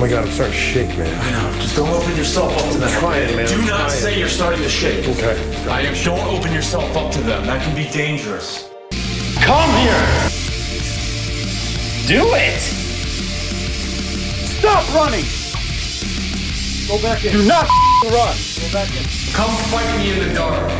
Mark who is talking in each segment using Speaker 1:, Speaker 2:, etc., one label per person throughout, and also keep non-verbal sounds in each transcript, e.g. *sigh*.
Speaker 1: Oh my god, I'm starting to shake, man.
Speaker 2: I know. Just don't open yourself up to them.
Speaker 1: trying, man.
Speaker 2: Do
Speaker 1: I'm
Speaker 2: not
Speaker 1: trying.
Speaker 2: say you're starting to shake.
Speaker 1: Okay.
Speaker 2: I am. Don't open yourself up to them. That can be dangerous.
Speaker 1: Come here!
Speaker 3: Do it!
Speaker 1: Stop running!
Speaker 3: Go back in.
Speaker 1: Do not run!
Speaker 3: Go back in.
Speaker 2: Come fight me in the dark.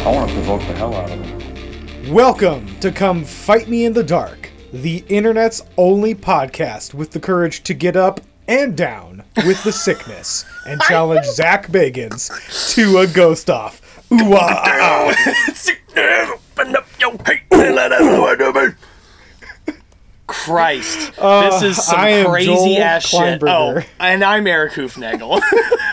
Speaker 4: I want to provoke the hell out of him.
Speaker 5: Welcome to Come Fight Me in the Dark, the internet's only podcast with the courage to get up and down with the sickness and *laughs* challenge Zach Bagans to a ghost off. Ooh, ah, ah, ah.
Speaker 6: Christ.
Speaker 5: Uh,
Speaker 6: this is some crazy
Speaker 5: Joel
Speaker 6: ass shit. Oh, and I'm Eric Hoofnagel.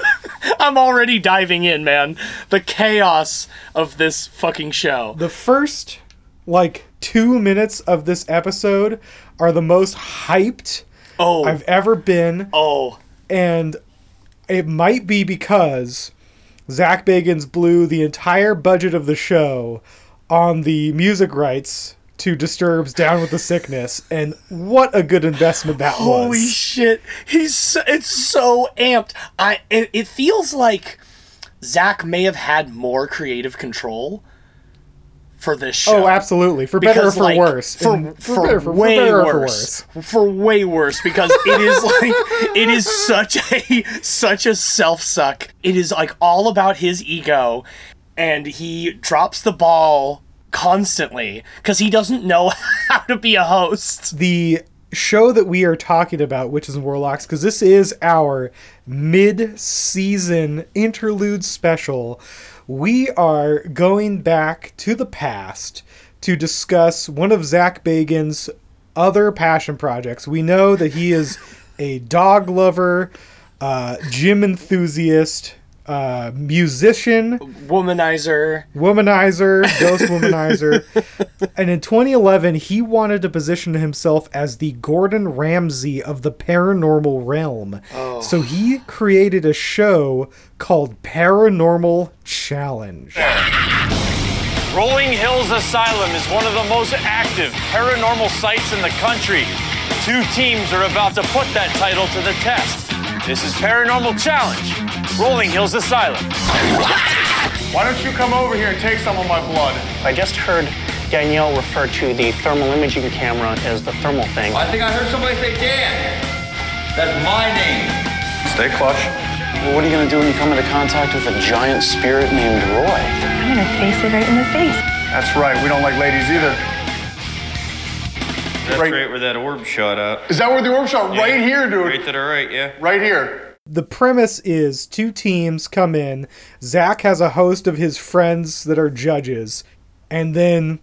Speaker 6: *laughs* I'm already diving in, man. The chaos of this fucking show.
Speaker 5: The first, like, two minutes of this episode are the most hyped
Speaker 6: Oh,
Speaker 5: I've ever been.
Speaker 6: oh,
Speaker 5: and it might be because Zach Bagans blew the entire budget of the show on the music rights to Disturbed's Down with the Sickness, and what a good investment that
Speaker 6: holy
Speaker 5: was.
Speaker 6: Holy shit. He's so, it's so amped. I it, it feels like Zach may have had more creative control for this oh, show.
Speaker 5: oh, absolutely. For better or for
Speaker 6: like,
Speaker 5: worse.
Speaker 6: For,
Speaker 5: And
Speaker 6: for,
Speaker 5: better- for
Speaker 6: way
Speaker 5: better for
Speaker 6: worse. For way worse because it is like it is such a such a self suck. It is like all about his ego and he drops the ball constantly because he doesn't know *laughs* how to be a host.
Speaker 5: the show that we are talking about, Witches and Warlocks, because this is our mid-season interlude special, we are going back to the past to discuss one of Zach Bagan's other passion projects. We know that he is a dog lover, uh, gym enthusiast, uh, musician,
Speaker 6: Womanizer.
Speaker 5: womanizer, *laughs* ghost womanizer. and in 2011, he wanted to position himself as the Gordon Ramsay of the paranormal realm. So he created a show called Paranormal Challenge.
Speaker 7: Rolling Hills Asylum is one of the most active paranormal sites in the country. Two teams are about to put that title to the test. This is Paranormal Challenge, Rolling Hills Asylum.
Speaker 8: Why don't you come over here and take some of my blood?
Speaker 9: I just heard Danielle refer to the thermal imaging camera as the thermal thing.
Speaker 10: I think I heard somebody say Dan. That's my name.
Speaker 8: Stay clutch.
Speaker 9: Well, what are you going to do when you come into contact with a giant spirit named Roy?
Speaker 11: I'm gonna face it right in the face.
Speaker 8: That's right. We don't like ladies either.
Speaker 7: That's
Speaker 8: Right.
Speaker 7: right, where that orb shot up.
Speaker 8: Is that where the orb shot? Right here, dude.
Speaker 7: Right to the right, yeah.
Speaker 8: Right here.
Speaker 5: The premise is two teams come in. Zach has a host of his friends that are judges. And then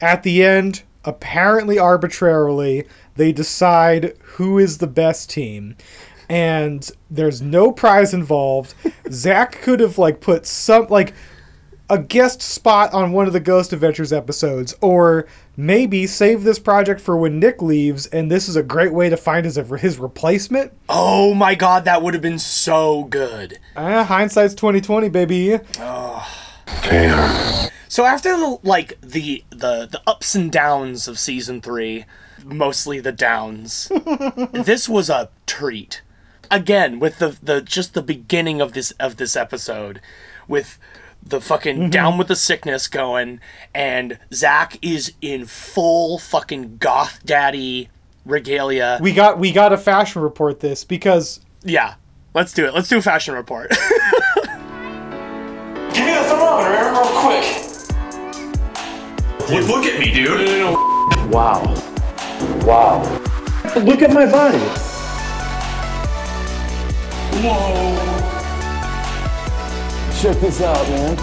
Speaker 5: at the end, apparently arbitrarily, they decide who is the best team. And there's no prize involved. *laughs* Zach could have like put some like a guest spot on one of the Ghost Adventures episodes, or maybe save this project for when Nick leaves, and this is a great way to find his his replacement.
Speaker 6: Oh my god, that would have been so good.
Speaker 5: Ah, hindsight's twenty twenty, baby. Damn.
Speaker 6: So after the like the the the ups and downs of season 3, mostly the downs. *laughs* this was a treat. Again, with the the just the beginning of this of this episode with the fucking mm-hmm. down with the sickness going and Zach is in full fucking goth daddy regalia.
Speaker 5: We got we got a fashion report this because
Speaker 6: Yeah. Let's do it. Let's do a fashion report. *laughs*
Speaker 2: Give me the thermometer, Aaron, real quick. Look, look at me, dude.
Speaker 4: Wow. Wow. Look at my body.
Speaker 2: Whoa.
Speaker 4: Check this out, man.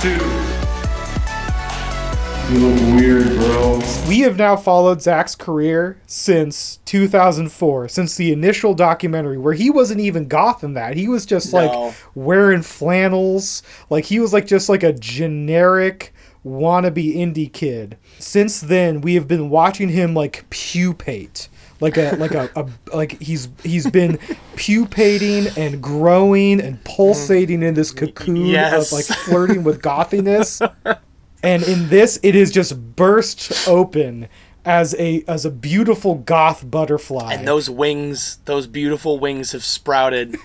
Speaker 2: Dude.
Speaker 8: You look weird, bro.
Speaker 5: we have now followed Zach's career since 2004, since the initial documentary where he wasn't even goth in that. He was just
Speaker 6: No.
Speaker 5: like wearing flannels, like he was like just like a generic wannabe indie kid. Since then, we have been watching him like pupate. Like a like a, a like he's he's been pupating and growing and pulsating in this cocoon
Speaker 6: Yes.
Speaker 5: of like flirting with gothiness. And in this, it is just burst open as a as a beautiful goth butterfly.
Speaker 6: And those wings, those beautiful wings have sprouted.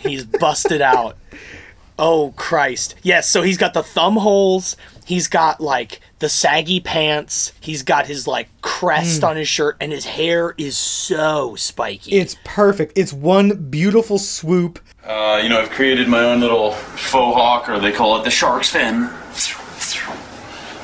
Speaker 6: he's busted out. Oh Christ. Yes, so he's got the thumb holes, he's got like the saggy pants, he's got his like crest
Speaker 5: Mm.
Speaker 6: on his shirt, and his hair is so spiky.
Speaker 5: it's perfect. It's one beautiful swoop.
Speaker 7: Uh, you know, I've created my own little faux hawk, or they call it the shark's fin.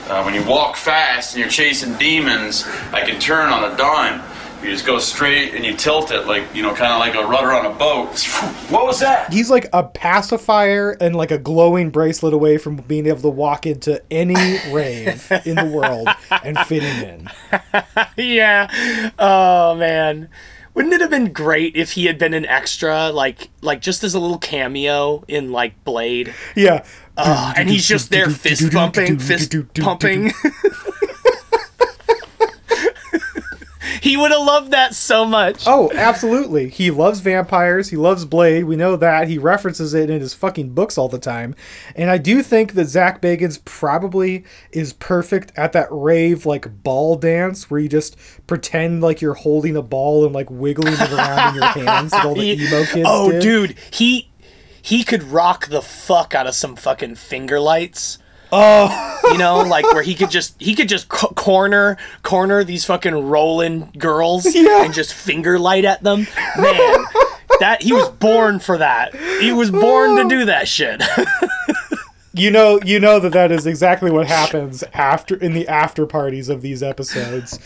Speaker 7: Uh, when you walk fast and you're chasing demons, I can turn on a dime. You just go straight and you tilt it like, you know, kind of like a rudder on a boat. *laughs* What was that?
Speaker 5: He's like a pacifier and like a glowing bracelet away from being able to walk into any *laughs* rave in the world and fitting in. *laughs*
Speaker 6: yeah. Oh man. Wouldn't it have been great if he had been an extra, like like just as a little cameo in like Blade?
Speaker 5: Yeah.
Speaker 6: Uh, and he's just there fist pumping, fist pumping. He would have loved that so much.
Speaker 5: Oh, absolutely. He loves vampires. He loves Blade. We know that. He references it in his fucking books all the time. And I do think that Zach Bagans probably is perfect at that rave like ball dance where you just pretend like you're holding a ball and like wiggling it around in your hands all the *laughs*
Speaker 6: He-
Speaker 5: emo kids
Speaker 6: oh,
Speaker 5: did.
Speaker 6: dude, he he could rock the fuck out of some fucking finger lights.
Speaker 5: Oh, *laughs*
Speaker 6: you know, like where he could just he could just co- corner corner these fucking rolling girls *laughs*
Speaker 5: Yeah.
Speaker 6: and just finger light at them. Man, that he was born for that. He was born to do that shit. *laughs*
Speaker 5: You know, you know that that is exactly what happens after in the after parties of these episodes.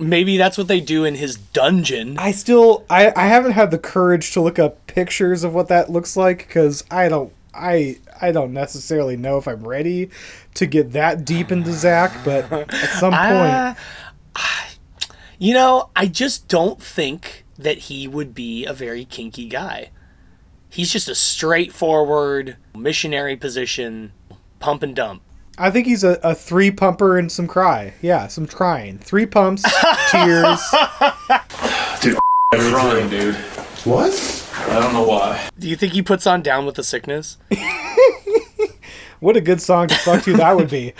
Speaker 6: Maybe that's what they do in his dungeon.
Speaker 5: I still I, I haven't had the courage to look up pictures of what that looks like because I don't I I don't necessarily know if I'm ready to get that deep into Zach, but at some point
Speaker 6: Ah, you know, I just don't think that he would be a very kinky guy. He's just a straightforward missionary position, pump and dump.
Speaker 5: I think he's a, a three pumper and some cry. Yeah, some crying. Three pumps, *laughs* tears.
Speaker 2: Dude, I'm crying, dude.
Speaker 1: What?
Speaker 2: I don't know why.
Speaker 6: Do you think he puts on down with the sickness? *laughs*
Speaker 5: What a good song to fuck to that would be.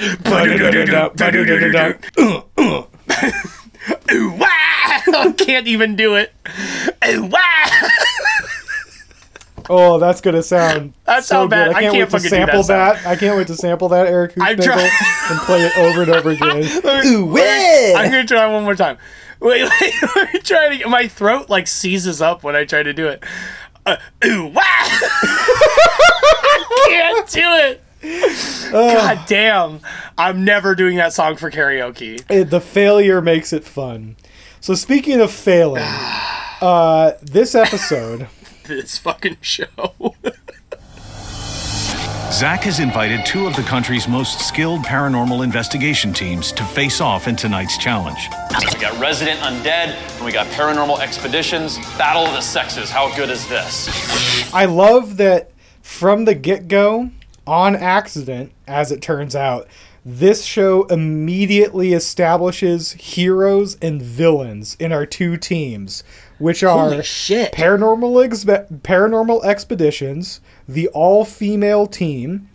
Speaker 6: Ooh, wah! I can't even do it. Ooh!
Speaker 5: Oh, that's gonna sound
Speaker 6: That's
Speaker 5: so
Speaker 6: how bad-
Speaker 5: good.
Speaker 6: I
Speaker 5: I can't,
Speaker 6: can't
Speaker 5: wait to
Speaker 6: fucking do that
Speaker 5: sample that. I can't wait to sample that Eric
Speaker 6: I'm
Speaker 5: Hoofnagel
Speaker 6: try-
Speaker 5: and play it over and over again. *laughs*
Speaker 6: Ooh, wah! I'm gonna try one more time. Wait, *laughs* wait, let me try to get my throat like seizes up when I try to do it. Uh, ooh, wah! *laughs* I can't do it. God damn. I'm never doing that song for karaoke.
Speaker 5: It- the failure makes it fun. So speaking of failing, *sighs* uh, this episode, *laughs*
Speaker 6: This fucking show.
Speaker 12: Zach has invited two of the country's most skilled paranormal investigation teams to face off in tonight's challenge.
Speaker 7: We got Resident Undead, and we got Paranormal Expeditions. Battle of the Sexes. How good is this?
Speaker 5: I love that from the get go, on accident, as it turns out, this show immediately establishes heroes and villains in our two teams, which are
Speaker 6: Holy shit.
Speaker 5: paranormal expe- paranormal expeditions, the all female team,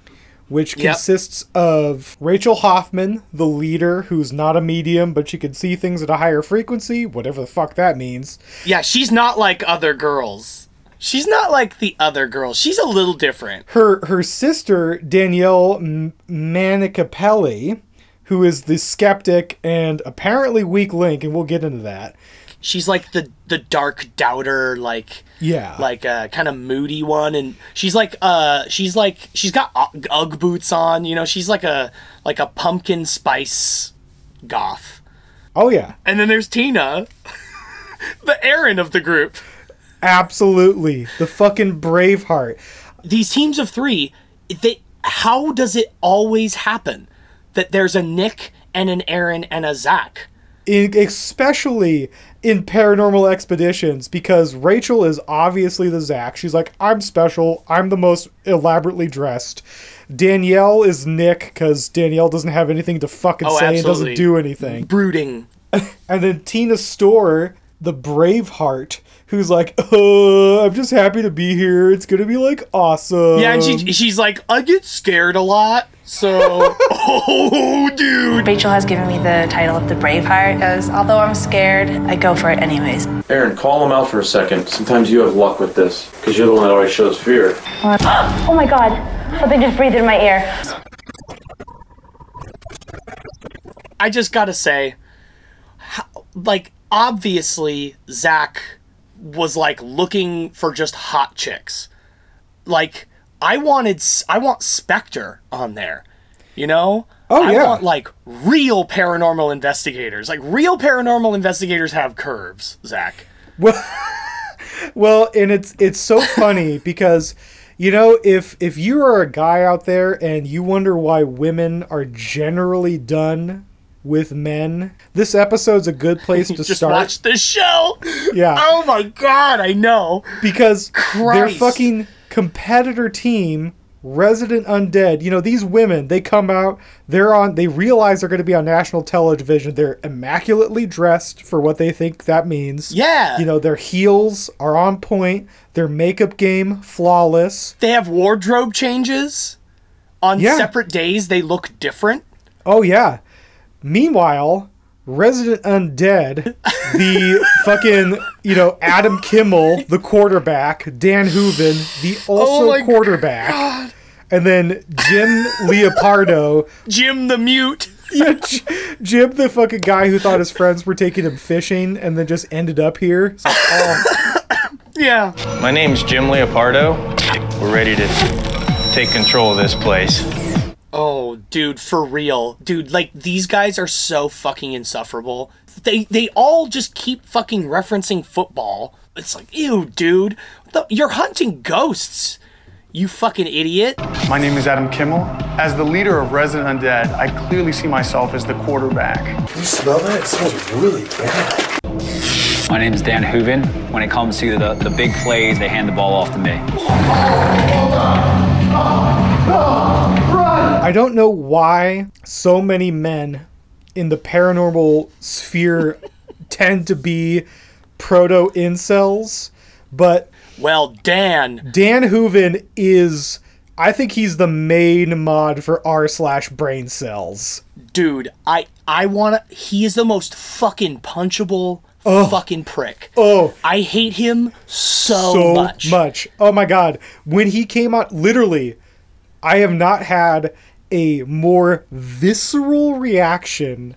Speaker 5: which
Speaker 6: Yep.
Speaker 5: consists of Rachel Hoffman, the leader, who's not a medium, but she can see things at a higher frequency, whatever the fuck that means.
Speaker 6: Yeah, she's not like other girls. She's not like the other girls. She's a little different.
Speaker 5: her her sister Danielle M- Manicapelli, who is the skeptic and apparently weak link, and we'll get into that.
Speaker 6: She's like the the dark doubter, like
Speaker 5: Yeah,
Speaker 6: like a kind of moody one, and she's like uh she's like she's got Ugg- UGG boots on. You know, she's like a like a pumpkin spice goth.
Speaker 5: oh yeah,
Speaker 6: And then there's Tina, *laughs* the Aaron of the group.
Speaker 5: absolutely the fucking Braveheart.
Speaker 6: These teams of three, they how does it always happen that there's a Nick and an Aaron and a Zach?
Speaker 5: In, especially in paranormal expeditions because Rachel is obviously the Zach. She's like, I'm special. I'm the most elaborately dressed. Danielle is Nick because Danielle doesn't have anything to fucking
Speaker 6: Oh,
Speaker 5: say and doesn't do anything.
Speaker 6: Brooding. *laughs*
Speaker 5: And then Tina Store the Braveheart who's like, uh, I'm just happy to be here. It's gonna be like awesome.
Speaker 6: Yeah, and she, she's like, I get scared a lot, so. *laughs* oh, dude.
Speaker 11: Rachel has given me the title of the Braveheart because although I'm scared, I go for it anyways.
Speaker 13: Aaron, call him out for a second. Sometimes you have luck with this, because you're the one that always shows fear. *gasps*
Speaker 11: Oh my god, something just breathed in my ear.
Speaker 6: I just gotta say, how, like, obviously, Zach was like looking for just hot chicks. Like, I wanted, I want Spectre on there, you know?
Speaker 5: Oh,
Speaker 6: I
Speaker 5: yeah.
Speaker 6: want like real paranormal investigators. Like, real paranormal investigators have curves, Zach.
Speaker 5: Well, *laughs* well, and it's it's so funny *laughs* because you know if if you are a guy out there and you wonder why women are generally done with men, this episode's a good place *laughs* to
Speaker 6: Just
Speaker 5: start.
Speaker 6: watch this show. *laughs*
Speaker 5: Yeah.
Speaker 6: Oh my god, I know.
Speaker 5: because their
Speaker 6: Christ.
Speaker 5: fucking competitor team resident undead you know these women they come out they're on they realize they're going to be on national television they're immaculately dressed for what they think that means
Speaker 6: Yeah.
Speaker 5: you know their heels are on point their makeup game flawless
Speaker 6: They have wardrobe changes. On
Speaker 5: Yeah.
Speaker 6: separate days, they look different.
Speaker 5: oh yeah meanwhile resident undead the *laughs* fucking you know adam kimmel the quarterback dan hooven the oh also
Speaker 6: Oh my
Speaker 5: quarterback and then jim leopardo *laughs*
Speaker 6: Jim the mute. *laughs*
Speaker 5: yeah, jim the fucking guy who thought his friends were taking him fishing and then just ended up here It's like, oh,
Speaker 6: Yeah.
Speaker 7: My name's Jim Leopardo. We're ready to take control of this place.
Speaker 6: Oh, dude, for real. Dude, like these guys are so fucking insufferable. They they all just keep fucking referencing football. It's like, ew, dude. The, you're hunting ghosts. You fucking idiot.
Speaker 8: My name is Adam Kimmel. As the leader of Resident Undead, I clearly see myself as the quarterback.
Speaker 1: Can you smell that? It smells really bad.
Speaker 14: My name is Dan Hooven. When it comes to the, the big plays, they hand the ball off to me.
Speaker 5: I don't know why so many men in the paranormal sphere *laughs* tend to be proto incels, but
Speaker 6: Well, Dan,
Speaker 5: Dan Hooven is. I think he's the main mod for r slash brain cells.
Speaker 6: dude, I I wanna. He is the most fucking punchable oh. fucking prick.
Speaker 5: Oh,
Speaker 6: I hate him so,
Speaker 5: so
Speaker 6: much.
Speaker 5: much. Oh my god. When he came out, literally, I have not had a more visceral reaction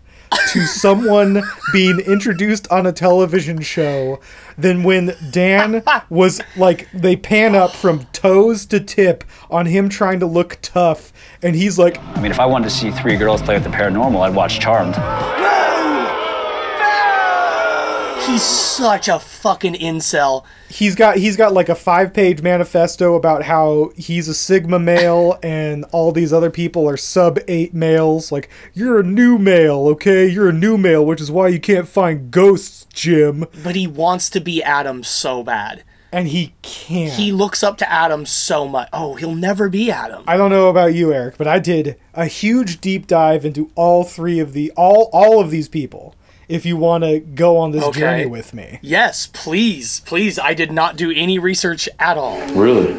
Speaker 5: to *laughs* someone being introduced on a television show than when Dan *laughs* was like, they pan up from toes to tip on him trying to look tough, and he's like,
Speaker 14: I mean, if I wanted to see three girls play with the paranormal, I'd watch Charmed.
Speaker 6: He's such a fucking incel.
Speaker 5: he's got he's got like a five page manifesto about how he's a sigma male *laughs* and all these other people are sub eight males like you're a new male okay you're a new male which is why you can't find ghosts jim
Speaker 6: But he wants to be Adam so bad.
Speaker 5: and he can't
Speaker 6: He looks up to Adam so much. Oh, he'll never be Adam.
Speaker 5: i don't know about you eric but i did a huge deep dive into all three of the all all of these people if you want to go on this
Speaker 6: Okay.
Speaker 5: journey with me
Speaker 6: Yes, please, please. I did not do any research at all.
Speaker 13: Really?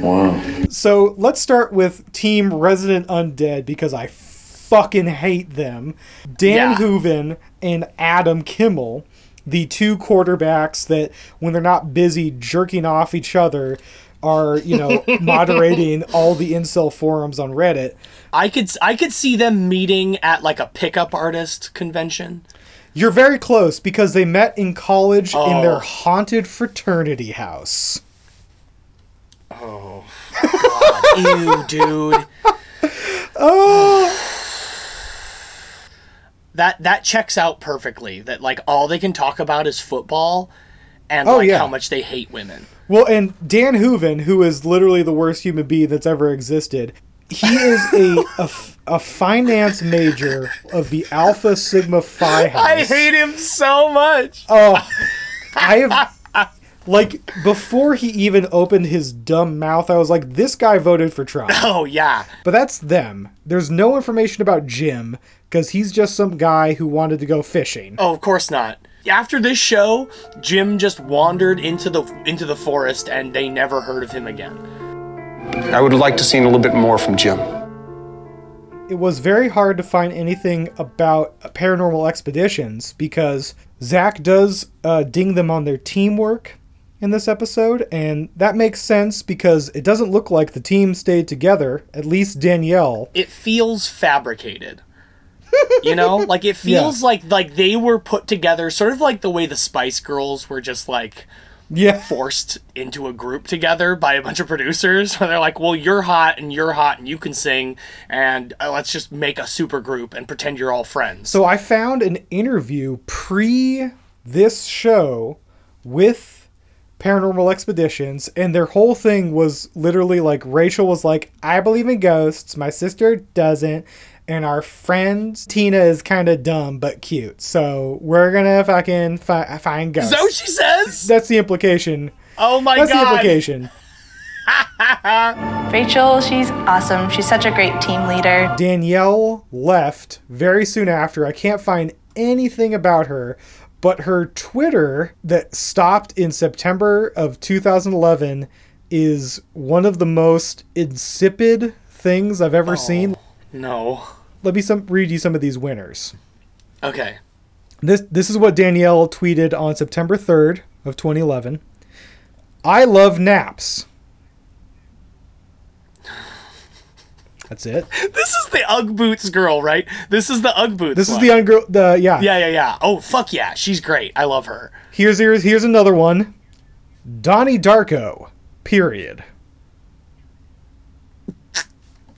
Speaker 13: Wow.
Speaker 5: So let's start with Team Resident Undead because I fucking hate them. Dan
Speaker 6: Yeah.
Speaker 5: Hooven and Adam Kimmel, the two quarterbacks that, when they're not busy jerking off each other, are you know *laughs* moderating all the incel forums on Reddit.
Speaker 6: I could I could see them meeting at like a pickup artist convention.
Speaker 5: You're very close because they met in college in their
Speaker 6: Oh.
Speaker 5: haunted fraternity house. Oh. *laughs*
Speaker 6: Ew, dude.
Speaker 5: Oh, *sighs*
Speaker 6: That that checks out perfectly. That like all they can talk about is football and
Speaker 5: Oh,
Speaker 6: like
Speaker 5: yeah.
Speaker 6: how much they hate women.
Speaker 5: Well, and Dan Hooven, who is literally the worst human being that's ever existed, he is a a finance major of the Alpha Sigma Phi House.
Speaker 6: I hate him so much.
Speaker 5: Oh, I have. Like, before he even opened his dumb mouth, I was like, this guy voted for Trump. *laughs*
Speaker 6: Oh yeah.
Speaker 5: But that's them. There's no information about Jim, because he's just some guy who wanted to go fishing.
Speaker 6: Oh, of course not. after this show, Jim just wandered into the into the forest and they never heard of him again.
Speaker 8: I would like to see a little bit more from Jim.
Speaker 5: It was very hard to find anything about paranormal expeditions because Zach does uh, ding them on their teamwork in this episode, and that makes sense because it doesn't look like the team stayed together, at least Danielle.
Speaker 6: It feels fabricated. you know, *laughs* like it feels yeah. like like they were put together sort of like the way the Spice Girls were just like
Speaker 5: yeah.
Speaker 6: forced into a group together by a bunch of producers. Where *laughs* they're like well you're hot and you're hot and you can sing and uh, let's just make a super group and pretend you're all friends.
Speaker 5: So i found an interview pre this show with paranormal expeditions and their whole thing was literally like rachel was like i believe in ghosts. My sister doesn't and our friend Tina is kind of dumb but cute. So we're gonna fucking fi- find ghosts.
Speaker 6: So she says?
Speaker 5: That's the implication.
Speaker 6: Oh my
Speaker 5: That's
Speaker 6: god.
Speaker 5: That's the implication. *laughs*
Speaker 11: Rachel, she's awesome. She's such a great team leader.
Speaker 5: Danielle left very soon after. I can't find anything about her, but her Twitter that stopped in September of 2011 is one of the most insipid things I've ever oh. seen.
Speaker 6: No.
Speaker 5: Let me some read you some of these winners.
Speaker 6: Okay.
Speaker 5: This this is what Danielle tweeted on September 3rd of 2011. I love naps. *sighs* That's it.
Speaker 6: This is the Ugg Boots girl, right? This is the Ugg Boots.
Speaker 5: This one. is the Ugg girl. The yeah.
Speaker 6: Yeah, yeah, yeah. Oh fuck yeah, she's great. I love her.
Speaker 5: Here's here's here's another one. Donnie Darko. Period.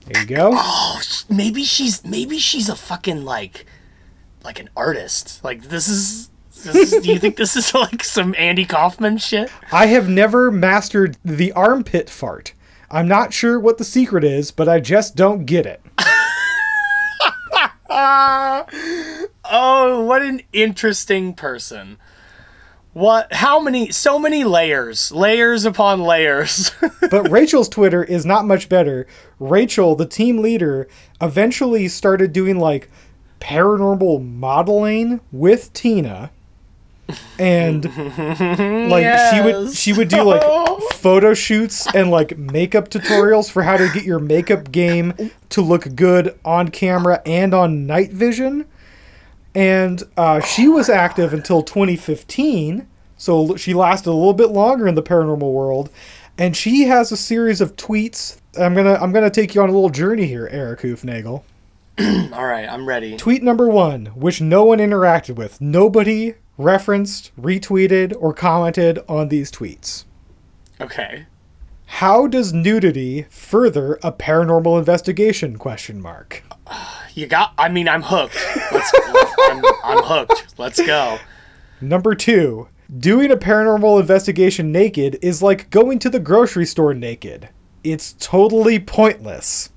Speaker 5: There you go.
Speaker 6: Oh, maybe she's maybe she's a fucking like like an artist. Like this is this is, do you think this is *laughs* like some Andy Kaufman shit?
Speaker 5: I have never mastered the armpit fart. I'm not sure what the secret is, but I just don't get it. *laughs*
Speaker 6: oh, what an interesting person. What? How many? So many layers, layers upon layers. *laughs*
Speaker 5: but Rachel's Twitter is not much better. Rachel, the team leader, eventually started doing like paranormal modeling with Tina. And *laughs* like yes. she would she would do like *laughs* photo shoots and like makeup tutorials for how to get your makeup game to look good on camera and on night vision and uh, she was active until 2015 so she lasted a little bit longer in the paranormal world. And she has a series of tweets. I'm gonna i'm gonna take you on a little journey here eric hoofnagel. *clears throat*
Speaker 6: All right i'm ready.
Speaker 5: Tweet number one which no one interacted with. Nobody referenced retweeted or commented on these tweets.
Speaker 6: Okay
Speaker 5: how does nudity further a paranormal investigation question mark
Speaker 6: you got. I mean, I'm hooked. Let's. I'm, I'm hooked. Let's go.
Speaker 5: Number two, doing a paranormal investigation naked is like going to the grocery store naked. It's totally pointless.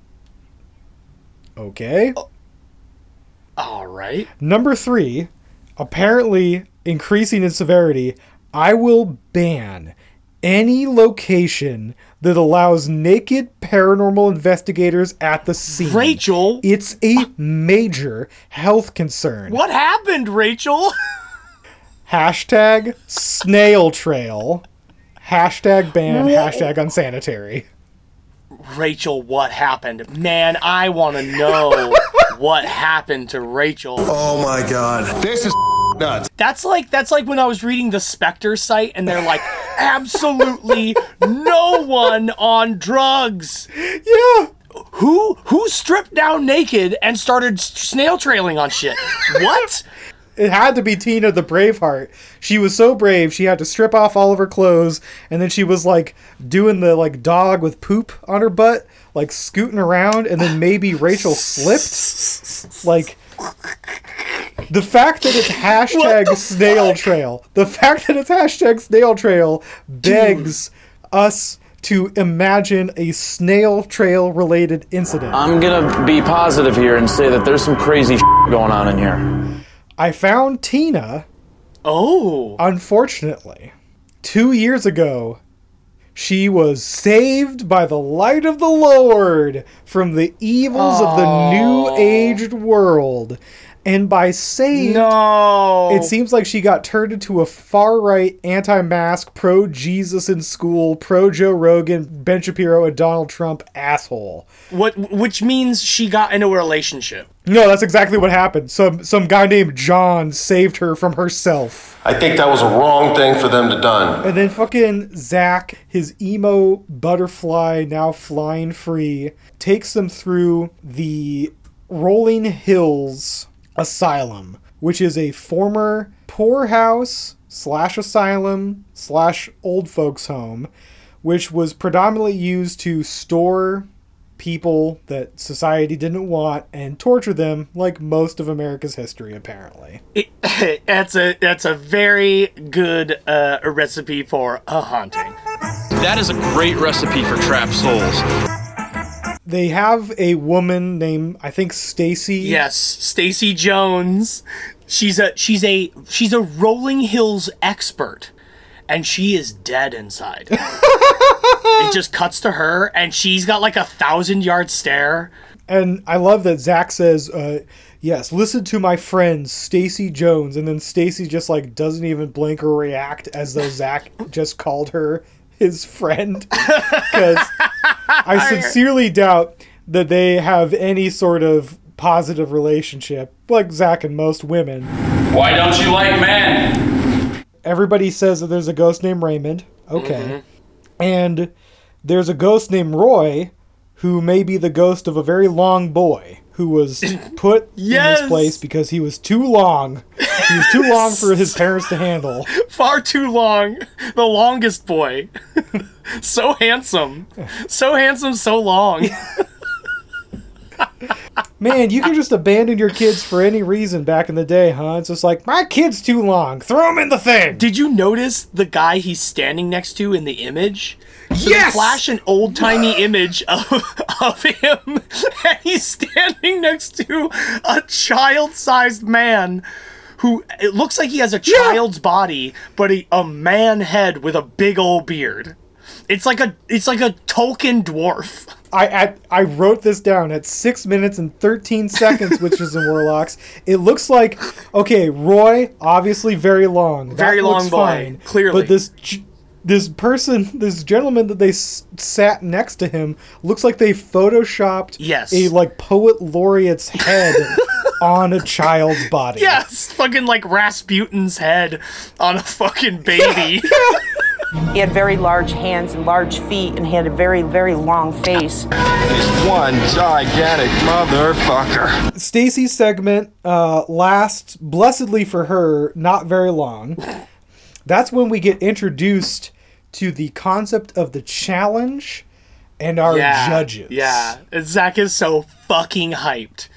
Speaker 5: Okay.
Speaker 6: All right.
Speaker 5: Number three, apparently increasing in severity, I will ban any location that allows naked paranormal investigators at the scene.
Speaker 6: Rachel!
Speaker 5: It's a major health concern.
Speaker 6: What happened, Rachel? *laughs*
Speaker 5: hashtag snail trail. Hashtag ban, Whoa. hashtag unsanitary.
Speaker 6: Rachel, what happened? Man, I want to know *laughs* what happened to Rachel.
Speaker 1: Oh my god. This is *laughs* nuts.
Speaker 6: That's like that's like when I was reading the Spectre site and they're like absolutely no one on drugs.
Speaker 5: Yeah.
Speaker 6: Who who stripped down naked and started snail trailing on shit? What?
Speaker 5: it had to be Tina the Braveheart. She was so brave, she had to strip off all of her clothes, and then she was like doing the like dog with poop on her butt, like scooting around, and then maybe Rachel slipped. Like the fact that it's *laughs* hashtag snail fuck? trail, the fact that it's hashtag snail trail begs Dude. us to imagine a snail trail related incident.
Speaker 15: I'm gonna be positive here and say that there's some crazy going on in here.
Speaker 5: I found Tina.
Speaker 6: Oh.
Speaker 5: Unfortunately, two years ago, she was saved by the light of the Lord from the evils oh. of the new aged world. And by saved,
Speaker 6: no,
Speaker 5: it seems like she got turned into a far right, anti mask, pro Jesus in school, pro Joe Rogan, Ben Shapiro, and Donald Trump asshole.
Speaker 6: What, which means she got into a relationship.
Speaker 5: No, that's exactly what happened. Some some guy named John saved her from herself.
Speaker 1: I think that was a wrong thing for them to done.
Speaker 5: And then fucking Zach, his emo butterfly now flying free, takes them through the Rolling Hills Asylum, which is a former poorhouse slash asylum slash old folks home, which was predominantly used to store people that society didn't want and torture them like most of America's history apparently.
Speaker 6: It, *laughs* that's a that's a very good uh, recipe for a haunting.
Speaker 16: That is a great recipe for trapped souls.
Speaker 5: They have a woman named I think Stacy.
Speaker 6: Yes, Stacy Jones. She's a she's a she's a Rolling Hills expert and she is dead inside. *laughs* it just cuts to her, and she's got like a thousand yard stare.
Speaker 5: And I love that Zach says, uh, "Yes, listen to my friend Stacy Jones," and then Stacy just like doesn't even blink or react, as though Zach just called her his friend. Because *laughs* I sincerely doubt that they have any sort of positive relationship, like Zach and most women.
Speaker 10: Why don't you like men?
Speaker 5: Everybody says that there's a ghost named Raymond. Okay. Mm-hmm. And there's a ghost named Roy who may be the ghost of a very long boy who was put in
Speaker 6: Yes!
Speaker 5: this place because he was too long. He was too long for his parents to handle. *laughs*
Speaker 6: Far too long. The longest boy. *laughs* so handsome. So handsome, so long. *laughs*
Speaker 5: Man, you can just abandon your kids for any reason back in the day, huh? It's just like, my kid's too long. Throw him in the thing.
Speaker 6: Did you notice the guy he's standing next to in the image? So
Speaker 5: Yes!
Speaker 6: flash an old timey image of, *laughs* of him, and he's standing next to a child sized man who it looks like he has a child's body, but a, a man head with a big old beard. It's like a it's like a Tolkien dwarf. *laughs*
Speaker 5: I, I I wrote this down at six minutes and thirteen seconds, Witches and Warlocks. It looks like okay, Roy, obviously very long, That
Speaker 6: Very long
Speaker 5: looks
Speaker 6: boy,
Speaker 5: fine.
Speaker 6: clearly.
Speaker 5: But this g- this person, this gentleman that they s- sat next to him, looks like they photoshopped
Speaker 6: Yes.
Speaker 5: a like poet laureate's head *laughs* on a child's body.
Speaker 6: Yes, fucking like Rasputin's head on a fucking baby. *laughs*
Speaker 17: He had very large hands and large feet, and he had a very, very long face.
Speaker 1: He's one gigantic motherfucker.
Speaker 5: Stacy's segment uh, lasts blessedly for her not very long. That's when we get introduced to the concept of the challenge and our
Speaker 6: yeah,
Speaker 5: judges.
Speaker 6: Yeah, Zach is so fucking hyped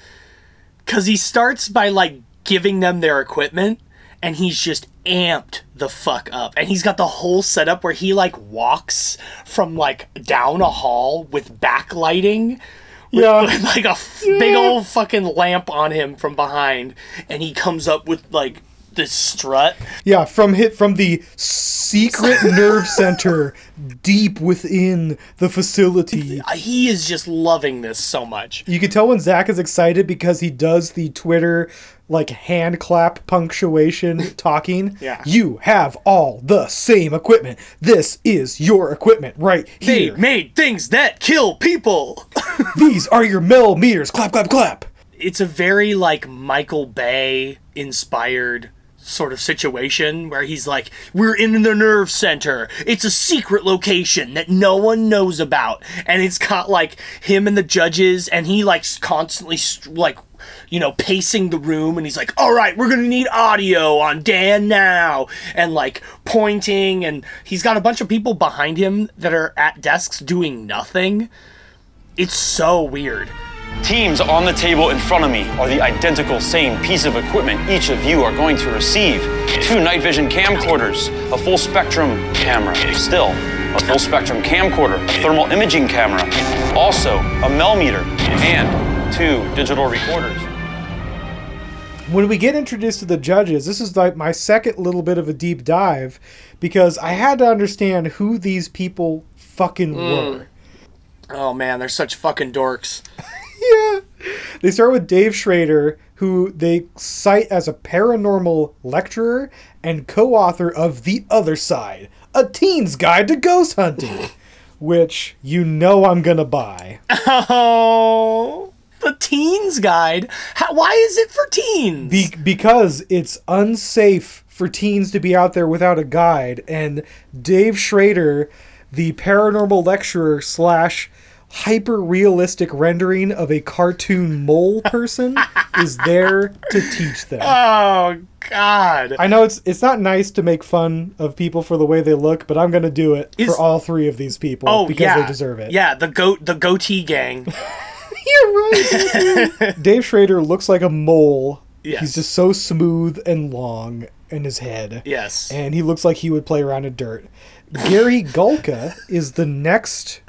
Speaker 6: because he starts by like giving them their equipment, and he's just amped the fuck up, and he's got the whole setup where he like walks from like down a hall with backlighting. With,
Speaker 5: Yeah.
Speaker 6: with, like a f- big old fucking lamp on him from behind, and he comes up with like this strut.
Speaker 5: Yeah, from hit from the secret *laughs* nerve center deep within the facility.
Speaker 6: Uh, he is just loving this so much.
Speaker 5: You can tell when Zach is excited because he does the Twitter like hand clap punctuation *laughs* talking.
Speaker 6: Yeah.
Speaker 5: You have all the same equipment. This is your equipment right
Speaker 6: They
Speaker 5: here.
Speaker 6: made things that kill people. *laughs*
Speaker 5: These are your Mel meters. Clap, clap, clap.
Speaker 6: it's a very like Michael Bay inspired sort of situation where he's like, We're in the nerve center. It's a secret location that no one knows about. And it's got like him and the judges, and he like constantly st- like you know, pacing the room, and he's like, "All right, we're gonna need audio on Dan now," and like pointing, and he's got a bunch of people behind him that are at desks doing nothing. It's so weird.
Speaker 7: Teams on the table in front of me are the identical same piece of equipment each of you are going to receive. Two night vision camcorders, a full spectrum camera, still, a full spectrum camcorder, a thermal imaging camera, also a Mel meter, and two digital recorders.
Speaker 5: When we get introduced to the judges, this is like my second little bit of a deep dive because I had to understand who these people fucking mm. were.
Speaker 6: Oh man, they're such fucking dorks.
Speaker 5: Yeah. They start with Dave Schrader, who they cite as a paranormal lecturer and co-author of The Other Side, a teen's guide to ghost hunting, *laughs* which you know I'm gonna buy.
Speaker 6: Oh, the teens guide. How, why is it for teens?
Speaker 5: Be- because it's unsafe for teens to be out there without a guide, and Dave Schrader, the paranormal lecturer slash hyper realistic rendering of a cartoon mole person, *laughs* is there to teach them.
Speaker 6: oh God.
Speaker 5: I know it's it's not nice to make fun of people for the way they look, but I'm gonna do it
Speaker 6: Is-
Speaker 5: for all three of these people
Speaker 6: Oh
Speaker 5: because
Speaker 6: yeah,
Speaker 5: they deserve it.
Speaker 6: Yeah, the goat, the goatee gang. *laughs*
Speaker 5: You're right. *laughs* Dave Schrader looks like a mole.
Speaker 6: Yes.
Speaker 5: He's just so smooth and long in his head.
Speaker 6: Yes.
Speaker 5: And he looks like he would play around in dirt. Gary Gulka is the next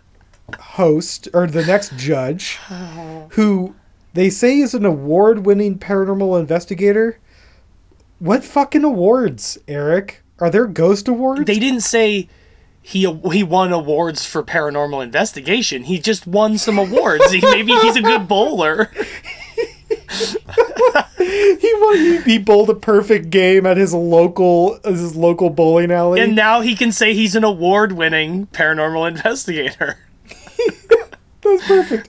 Speaker 5: host or the next judge who they say is an award-winning paranormal investigator. What fucking awards, Eric? Are there ghost awards?
Speaker 6: They didn't say he he won awards for paranormal investigation. He just won some awards. He, maybe he's a good bowler. *laughs*
Speaker 5: he won, he, he bowled a perfect game at his local his local bowling alley.
Speaker 6: And now he can say he's an award-winning paranormal investigator. *laughs*
Speaker 5: That's perfect.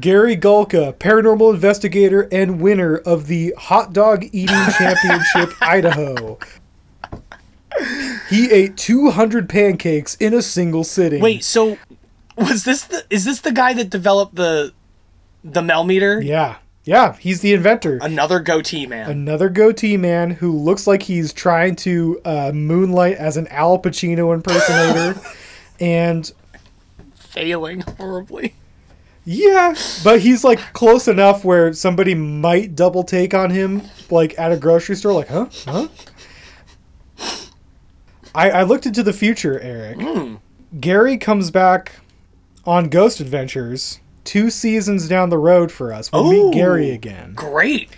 Speaker 5: Gary Galka, paranormal investigator and winner of the Hot Dog Eating Championship *laughs* Idaho. He ate 200 pancakes in a single sitting.
Speaker 6: Wait, so was this the is this the guy that developed the the Melmeter?
Speaker 5: Yeah. Yeah, he's the inventor.
Speaker 6: Another goatee man.
Speaker 5: Another goatee man who looks like he's trying to uh, moonlight as an Al Pacino impersonator. *laughs* and
Speaker 6: Failing horribly.
Speaker 5: Yeah, but he's like close enough where somebody might double take on him, like at a grocery store. Like, huh, huh? I I looked into the future, Eric. Gary comes back on Ghost Adventures two seasons down the road for us. We'll
Speaker 6: Oh.
Speaker 5: meet Gary again.
Speaker 6: Great.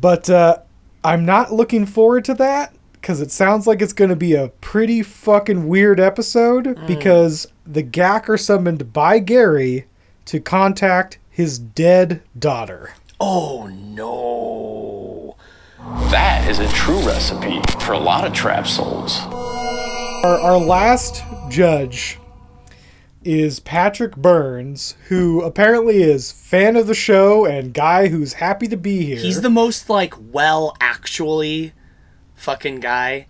Speaker 5: But uh, I'm not looking forward to that because it sounds like it's going to be a pretty fucking weird episode mm. because the GAC are summoned by Gary to contact his dead daughter.
Speaker 6: Oh no.
Speaker 15: That is a true recipe for a lot of trap souls.
Speaker 5: Our, our last judge is Patrick Burns, who apparently is fan of the show and guy who's happy to be here.
Speaker 6: He's the most like well actually fucking guy.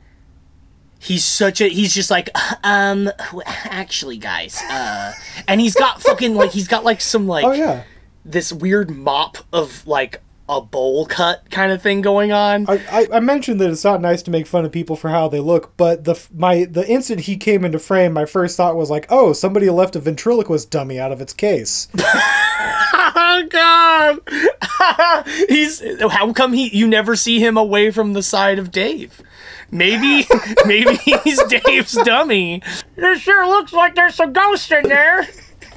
Speaker 6: He's such a he's just like *laughs* um actually guys uh and he's got fucking like he's got like some like
Speaker 5: oh yeah.
Speaker 6: this weird mop of like a bowl cut kind of thing going on.
Speaker 5: I, I, I mentioned that it's not nice to make fun of people for how they look, but the my the instant he came into frame, my first thought was like, oh, somebody left a ventriloquist dummy out of its case. *laughs*
Speaker 6: oh god. *laughs* he's how come he you never see him away from the side of Dave? Maybe *laughs* maybe he's Dave's dummy. It sure looks like there's some ghost in there.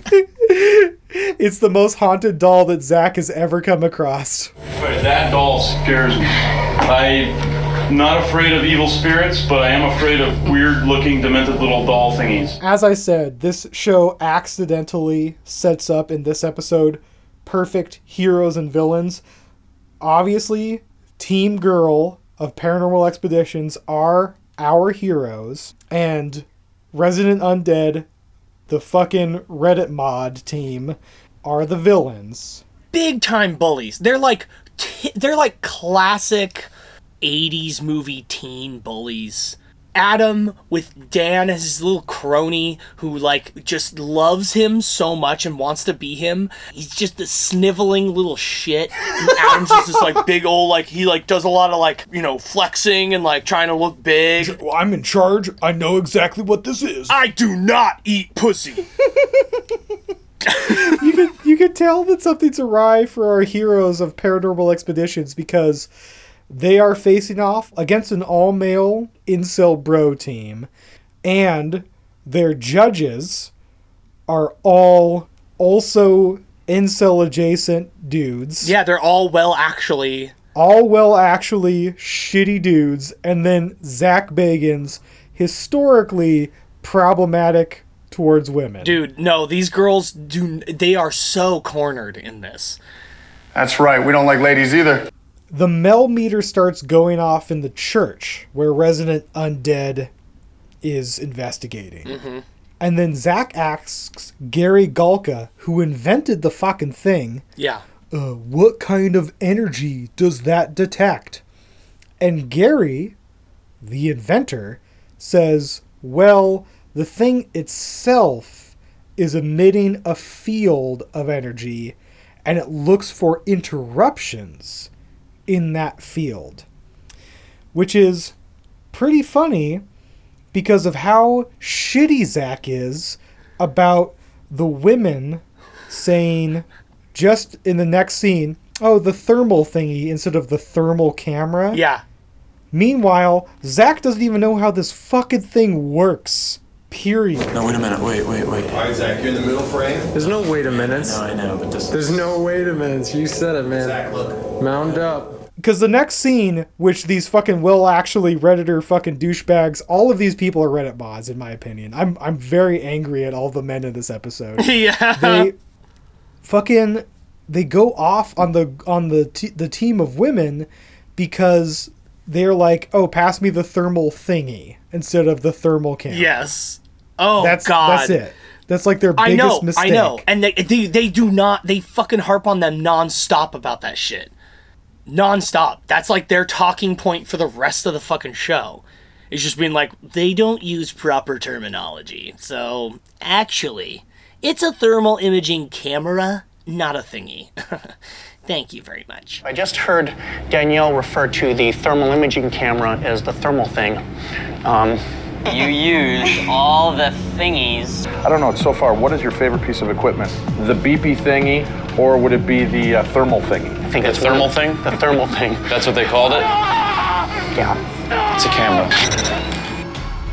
Speaker 5: it's the most haunted doll that Zach has ever come across.
Speaker 18: But that doll scares me. I'm not afraid of evil spirits, but I am afraid of weird looking, demented little doll thingies.
Speaker 5: As I said, this show accidentally sets up in this episode perfect heroes and villains. Obviously, Team Girl of Paranormal Expeditions are our heroes, and Resident Undead, the fucking Reddit mod team, are the villains.
Speaker 6: Big time bullies. They're like they're like classic 80s movie teen bullies. Adam with Dan as his little crony who like just loves him so much and wants to be him. He's just a sniveling little shit. And Adam's just this like big old like he like does a lot of like, you know, flexing and like trying to look big.
Speaker 5: Well, I'm in charge. I know exactly what this is.
Speaker 6: I do not eat pussy. *laughs* *laughs*
Speaker 5: you could you could tell that something's awry for our heroes of paranormal expeditions because they are facing off against an all male incel bro team, and their judges are all also incel adjacent dudes.
Speaker 6: Yeah, they're all well actually
Speaker 5: All well actually shitty dudes, and then Zach Bagans historically problematic towards women.
Speaker 6: Dude, no, these girls do they are so cornered in this.
Speaker 8: That's right, we don't like ladies either.
Speaker 5: The Mel meter starts going off in the church where Resident Undead is investigating.
Speaker 6: Mm-hmm.
Speaker 5: And then Zach asks Gary Galka, who invented the fucking thing,
Speaker 6: Yeah.
Speaker 5: uh, what kind of energy does that detect? And Gary, the inventor, says, well, the thing itself is emitting a field of energy and it looks for interruptions in that field. Which is pretty funny because of how shitty Zach is about the women saying just in the next scene, oh, the thermal thingy instead of the thermal camera.
Speaker 6: Yeah.
Speaker 5: Meanwhile, Zach doesn't even know how this fucking thing works. Period.
Speaker 15: No, wait a minute. Wait, wait, wait.
Speaker 1: All right, Zach, you're in the middle frame.
Speaker 19: There's no wait a minute.
Speaker 15: No, I know, but this.
Speaker 19: There's no wait a minute. You said it, man.
Speaker 1: Zach, look.
Speaker 19: Mound up.
Speaker 5: Because the next scene, which these fucking will actually Redditor fucking douchebags, all of these people are Reddit mods, in my opinion. I'm I'm very angry at all the men in this episode. *laughs*
Speaker 6: Yeah.
Speaker 5: They fucking they go off on the on the t- the team of women because they're like, oh, pass me the thermal thingy instead of the thermal camera.
Speaker 6: Yes. Oh
Speaker 5: that's
Speaker 6: God.
Speaker 5: that's it. That's like their biggest I
Speaker 6: know,
Speaker 5: mistake.
Speaker 6: I know, and they, they they do not. They fucking harp on them nonstop about that shit, nonstop. That's like their talking point for the rest of the fucking show. It's just being like they don't use proper terminology. So actually, it's a thermal imaging camera, not a thingy. *laughs* Thank you very much.
Speaker 9: I just heard Danielle refer to the thermal imaging camera as the thermal thing. Um,
Speaker 20: You use all the thingies.
Speaker 21: I don't know. So far, what is your favorite piece of equipment? The beepy thingy, or would it be the uh, thermal thingy?
Speaker 9: I think
Speaker 15: The
Speaker 9: it's
Speaker 15: thermal
Speaker 9: one-
Speaker 15: thing?
Speaker 9: The thermal thing.
Speaker 15: That's what they called it?
Speaker 9: Yeah.
Speaker 15: It's a camera.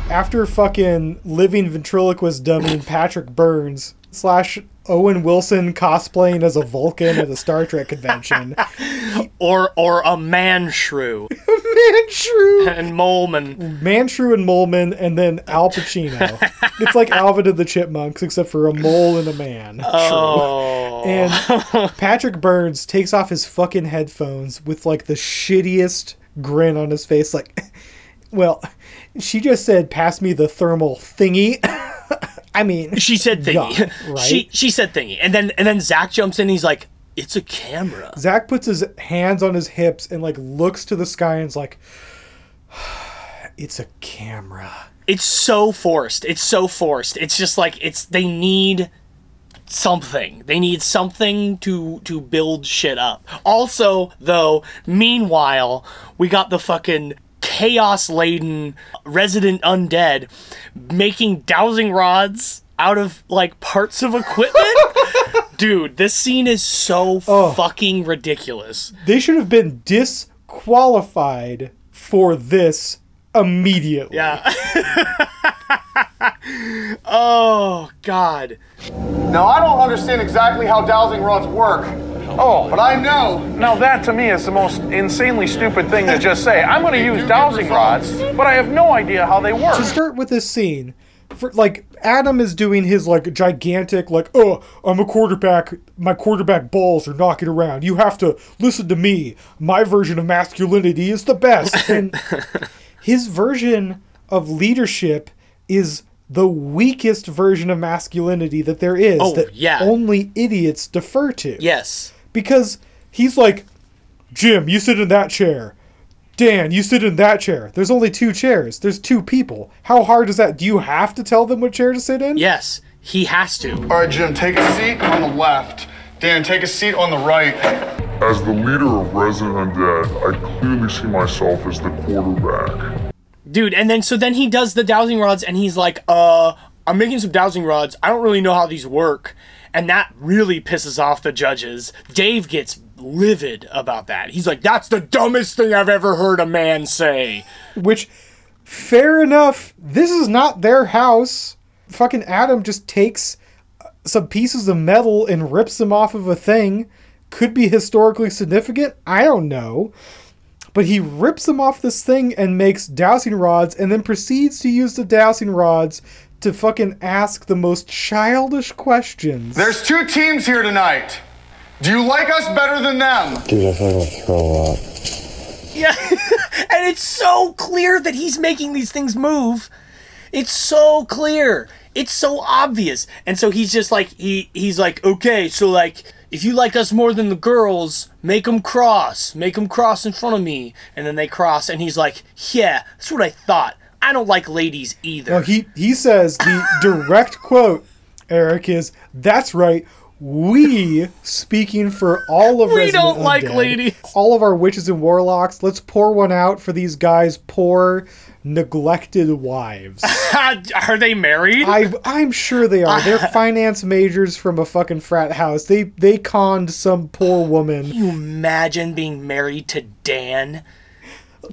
Speaker 5: after fucking living ventriloquist dummy Patrick Burns slash Owen Wilson cosplaying as a Vulcan at a Star Trek convention. *laughs*
Speaker 6: Or or a man shrew.
Speaker 5: Man Shrew.
Speaker 6: And Molman.
Speaker 5: Manshrew and Molman, and then Al Pacino. *laughs* it's like Alvin and the Chipmunks, except for a mole and a man.
Speaker 6: Oh.
Speaker 5: And Patrick Burns takes off his fucking headphones with like the shittiest grin on his face, like, *laughs* well, she just said, pass me the thermal thingy. I mean,
Speaker 6: She said thingy.
Speaker 5: God, *laughs* right?
Speaker 6: She she said thingy. And then and then Zach jumps in and he's like, it's a camera.
Speaker 5: Zach puts his hands on his hips and like looks to the sky and is like, *sighs* it's a camera.
Speaker 6: It's so forced. It's so forced. It's just like it's they need something. They need something to to build shit up. Also, though, meanwhile, we got the fucking chaos laden resident undead making dowsing rods out of like parts of equipment. *laughs* Dude, this scene is so oh. fucking ridiculous.
Speaker 5: They should have been disqualified for this immediately.
Speaker 6: Yeah. *laughs* oh god.
Speaker 8: Now, I don't understand exactly how dowsing rods work. Oh, but I know.
Speaker 21: Now that to me is the most insanely stupid thing to just say. I'm going to use dowsing rods, but I have no idea how they work.
Speaker 5: To start with this scene, for like Adam is doing his like gigantic like oh I'm a quarterback my quarterback balls are knocking around you have to listen to me my version of masculinity is the best *laughs* and his version of leadership is the weakest version of masculinity that there is
Speaker 6: Oh,
Speaker 5: that
Speaker 6: yeah.
Speaker 5: only idiots defer to
Speaker 6: Yes.
Speaker 5: Because he's like Jim you sit in that chair Dan, you sit in that chair. There's only two chairs. There's two people. How hard is that? Do you have to tell them what chair to sit in?
Speaker 6: Yes, he has to.
Speaker 8: All right, Jim, take a seat on the left. Dan, take a seat on the right.
Speaker 22: As the leader of Resident Undead, I clearly see myself as the quarterback.
Speaker 6: Dude, and then so then he does the dowsing rods and he's like, uh, I'm making some dowsing rods. I don't really know how these work. And that really pisses off the judges. Dave gets livid about that. He's like, that's the dumbest thing I've ever heard a man say.
Speaker 5: Which, fair enough. This is not their house. Fucking Adam just takes uh, some pieces of metal and rips them off of a thing. Could be historically significant. I don't know. But he rips them off this thing and makes dowsing rods and then proceeds to use the dowsing rods to fucking ask the most childish questions.
Speaker 8: There's two teams here tonight. Do you like us better than them?
Speaker 19: Dude, I feel like I'll throw up.
Speaker 6: Yeah. *laughs* and it's so clear that he's making these things move. It's so clear. It's so obvious. And so he's just like he he's like, "Okay, so like if you like us more than the girls, make them cross. Make them cross in front of me." And then they cross and he's like, "Yeah, that's what I thought. I don't like ladies either."
Speaker 5: No, he he says the *coughs* direct quote, Eric is that's right. We speaking for all of
Speaker 6: We
Speaker 5: Resident
Speaker 6: don't like ladies.
Speaker 5: all of our witches and warlocks. Let's pour one out for these guys' poor, neglected wives. *laughs*
Speaker 6: Are they married?
Speaker 5: I I'm sure they are. They're *laughs* finance majors from a fucking frat house. They they conned some poor woman.
Speaker 6: Can you imagine being married to Dan?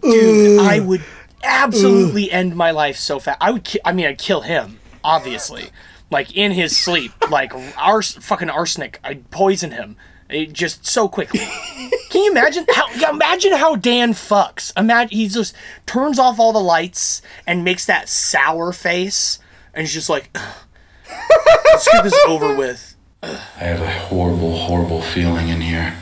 Speaker 6: Dude, I would absolutely end my life so fast. I would. Ki- I mean, I'd kill him, obviously, like in his sleep, like ars- fucking arsenic. I'd poison him. It just so quickly. *laughs* Can you imagine how? Imagine how Dan fucks. Imagine he just turns off all the lights and makes that sour face, and he's just like, "Let's get this over with."
Speaker 23: I have a horrible, horrible feeling in here.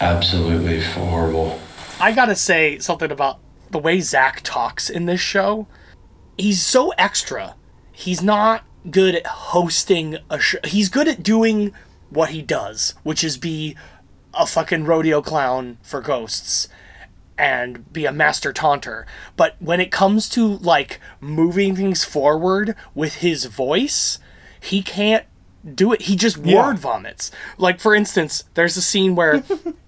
Speaker 23: Absolutely horrible.
Speaker 6: I gotta say something about the way Zach talks in this show. He's so extra. He's not good at hosting a show. He's good at doing what he does, which is be a fucking rodeo clown for ghosts and be a master taunter. But when it comes to like moving things forward with his voice, he can't do it. He just
Speaker 5: Yeah.
Speaker 6: word vomits. Like for instance, there's a scene where *laughs*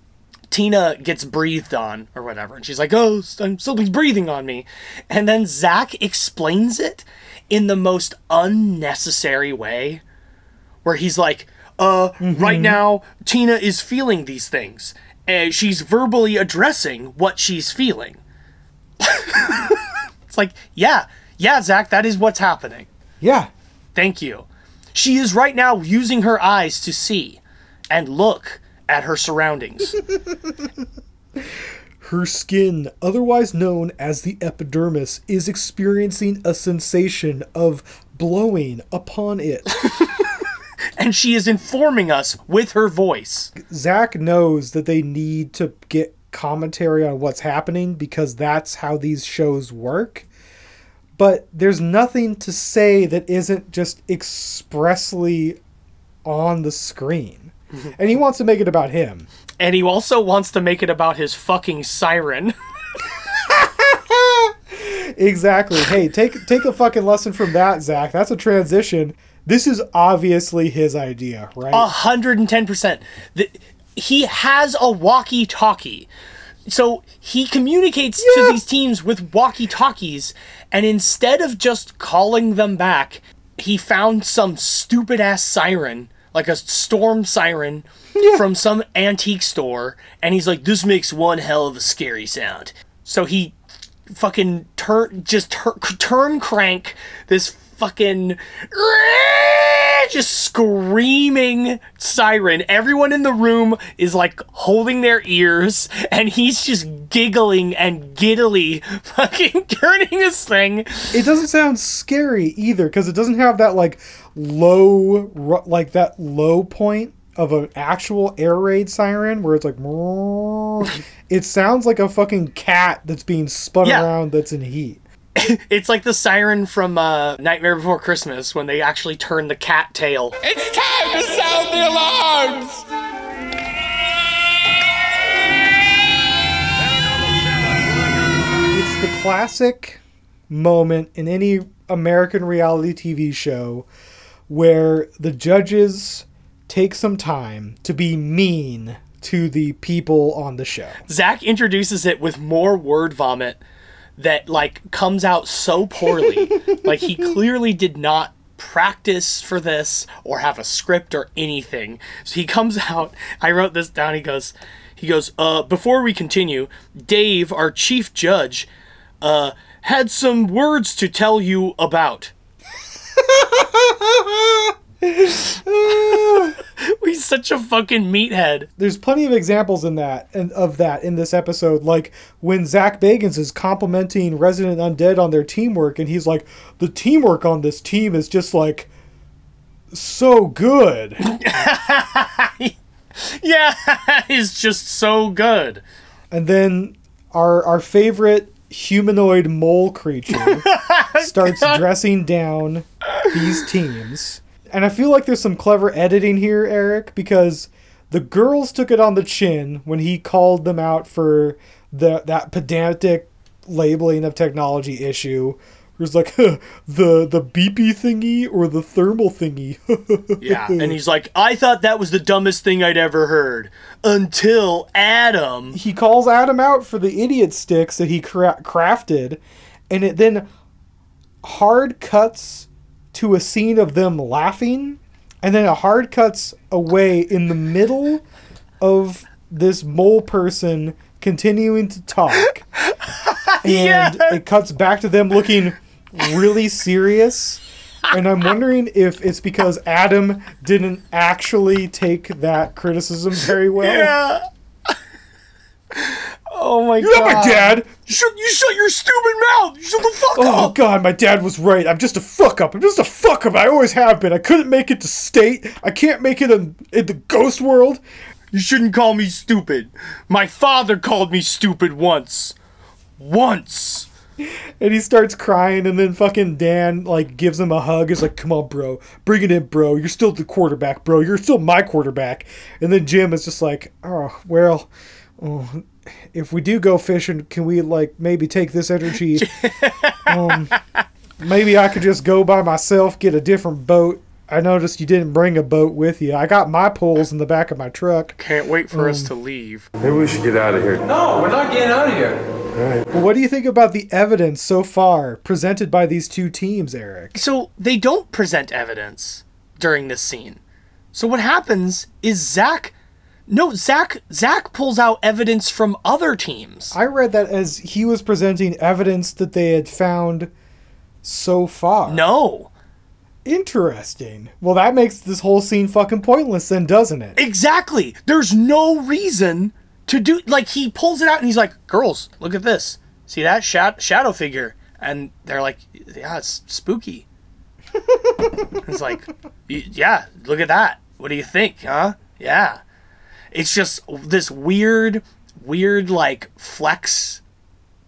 Speaker 6: Tina gets breathed on or whatever, and she's like, "Oh, I'm something's breathing on me," and then Zach explains it in the most unnecessary way, where he's like, "Uh, right now Tina is feeling these things, and she's verbally addressing what she's feeling." *laughs* it's like, yeah, yeah, Zach, that is what's happening.
Speaker 5: Yeah.
Speaker 6: Thank you. She is right now using her eyes to see and look at her surroundings. *laughs*
Speaker 5: Her skin, otherwise known as the epidermis, is experiencing a sensation of blowing upon it. *laughs*
Speaker 6: and she is informing us with her voice.
Speaker 5: Zach knows that they need to get commentary on what's happening because that's how these shows work. But there's nothing to say that isn't just expressly on the screen. *laughs* And he wants to make it about him.
Speaker 6: And he also wants to make it about his fucking siren. *laughs*
Speaker 5: Exactly. Hey, take take a fucking lesson from that, Zach. That's a transition. This is obviously his idea, right?
Speaker 6: A hundred and ten percent. He has a walkie-talkie, so he communicates to these teams with walkie-talkies, and instead of just calling them back, he found some stupid ass siren, like a storm siren from some antique store, and he's like, "This makes one hell of a scary sound." So he fucking turn just tur- turn crank this fucking just screaming siren. Everyone in the room is like holding their ears and he's just giggling and giddily *laughs* fucking turning this thing.
Speaker 5: It doesn't sound scary either because it doesn't have that like low like that low point of an actual air raid siren where it's like *laughs* it sounds like a fucking cat that's being spun
Speaker 6: Yeah.
Speaker 5: around that's in heat *laughs*
Speaker 6: it's like the siren from uh, nightmare before christmas when they actually turn the cat tail
Speaker 10: It's time to sound the alarms!
Speaker 5: it's the classic moment in any American reality TV show where the judges take some time to be mean to the people on the show.
Speaker 6: Zach introduces it with more word vomit that like comes out so poorly. *laughs* like he clearly did not practice for this or have a script or anything. So he comes out, I wrote this down, he goes he goes, uh, before we continue, Dave, our chief judge, uh, had some words to tell you about. *laughs* He's such a fucking meathead.
Speaker 5: There's plenty of examples in that and of that in this episode, like when Zach Bagans is complimenting Resident Undead on their teamwork, and he's like, "The teamwork on this team is just like so good. *laughs*
Speaker 6: yeah, *laughs* is just so good.
Speaker 5: And then our our favorite humanoid mole creature starts dressing down these teams. And I feel like there's some clever editing here, Eric, because the girls took it on the chin when he called them out for the that pedantic labeling of technology issue. It was like *laughs* the the beepy thingy or the thermal thingy. *laughs*
Speaker 6: Yeah, and he's like, I thought that was the dumbest thing I'd ever heard until Adam.
Speaker 5: he calls Adam out for the idiot sticks that he cra- crafted, and it then hard cuts to a scene of them laughing, and then it hard cuts away in the middle of this mole person continuing to talk, *laughs* and it cuts back to them looking really serious. And I'm wondering if it's because Adam didn't actually take that criticism very well.
Speaker 6: Yeah. Oh my
Speaker 5: You're
Speaker 6: god.
Speaker 5: not my dad.
Speaker 6: You shut, you shut your stupid mouth. You shut the fuck
Speaker 5: Oh
Speaker 6: up.
Speaker 5: Oh god, my dad was right. I'm just a fuck up. I'm just a fuck up. I always have been. I couldn't make it to state. I can't make it in, in the ghost world.
Speaker 6: You shouldn't call me stupid. My father called me stupid once. Once.
Speaker 5: And he starts crying, and then fucking Dan like gives him a hug. He's like, "Come on, bro, bring it in, bro. You're still the quarterback, bro. You're still my quarterback." And then Jim is just like, "Oh well, oh, if we do go fishing, can we like maybe take this energy? *laughs* um, maybe I could just go by myself, get a different boat." I noticed you didn't bring a boat with you. I got my poles in the back of my truck.
Speaker 6: Can't wait for us
Speaker 5: Um,
Speaker 6: to leave.
Speaker 22: Maybe we should get out of here.
Speaker 10: No, we're not getting out of here.
Speaker 5: Well, what do you think about the evidence so far presented by these two teams, Eric?
Speaker 6: So they don't present evidence during this scene. So what happens is Zach. No, Zach. Zach pulls out evidence from other teams.
Speaker 5: I read that as he was presenting evidence that they had found so far.
Speaker 6: No.
Speaker 5: Interesting. Well, that makes this whole scene fucking pointless, then, doesn't it?
Speaker 6: Exactly. There's no reason to do like he pulls it out and he's like, "Girls, look at this. See that Sha- shadow figure?" And they're like, "Yeah, it's spooky." *laughs* it's like, "Yeah, look at that. What do you think, huh?" Yeah. It's just this weird weird like flex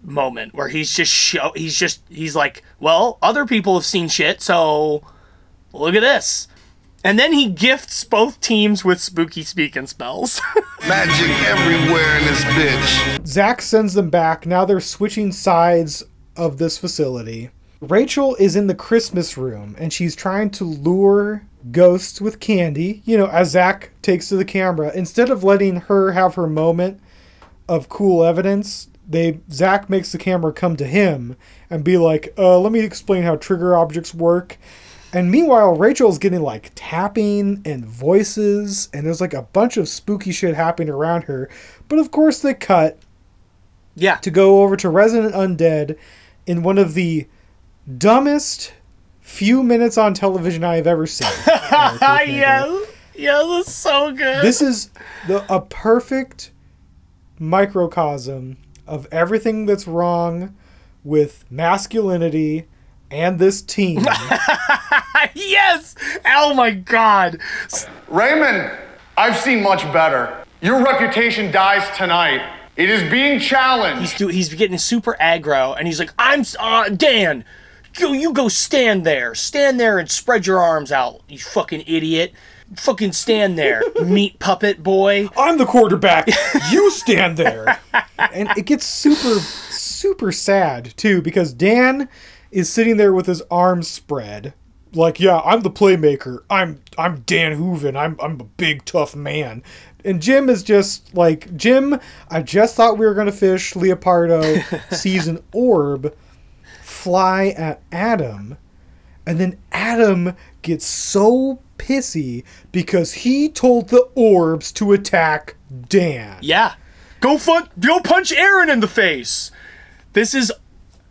Speaker 6: moment where he's just show he's just he's like, "Well, other people have seen shit, so look at this." And then he gifts both teams with spooky speaking spells. *laughs*
Speaker 1: Magic everywhere in this bitch.
Speaker 5: Zach sends them back. Now they're switching sides of this facility. Rachel is in the Christmas room and she's trying to lure ghosts with candy, you know, as Zach takes to the camera. Instead of letting her have her moment of cool evidence, they Zach makes the camera come to him and be like, uh, let me explain how trigger objects work. And meanwhile, Rachel's getting like tapping and voices, and there's like a bunch of spooky shit happening around her. But of course, they cut
Speaker 6: yeah.
Speaker 5: to go over to Resident Undead in one of the dumbest few minutes on television I have ever seen. *laughs*
Speaker 6: yeah, yeah, that's so good.
Speaker 5: This is the a perfect microcosm of everything that's wrong with masculinity and this team. *laughs*
Speaker 6: yes! Oh my god.
Speaker 8: Raymond, I've seen much better. Your reputation dies tonight. It is being challenged.
Speaker 6: He's do, he's getting super aggro, and he's like, "I'm uh, Dan. Go, you go stand there. Stand there and spread your arms out. You fucking idiot. Fucking stand there, *laughs* meat puppet boy.
Speaker 5: I'm the quarterback. You stand there." *laughs* and it gets super super sad too because Dan is sitting there with his arms spread like yeah i'm the playmaker i'm i'm dan hooven i'm i'm a big tough man and jim is just like jim i just thought we were going to fish leopardo *laughs* sees an orb fly at adam and then adam gets so pissy because he told the orbs to attack dan
Speaker 6: Yeah, go fun, go punch Aaron in the face. This is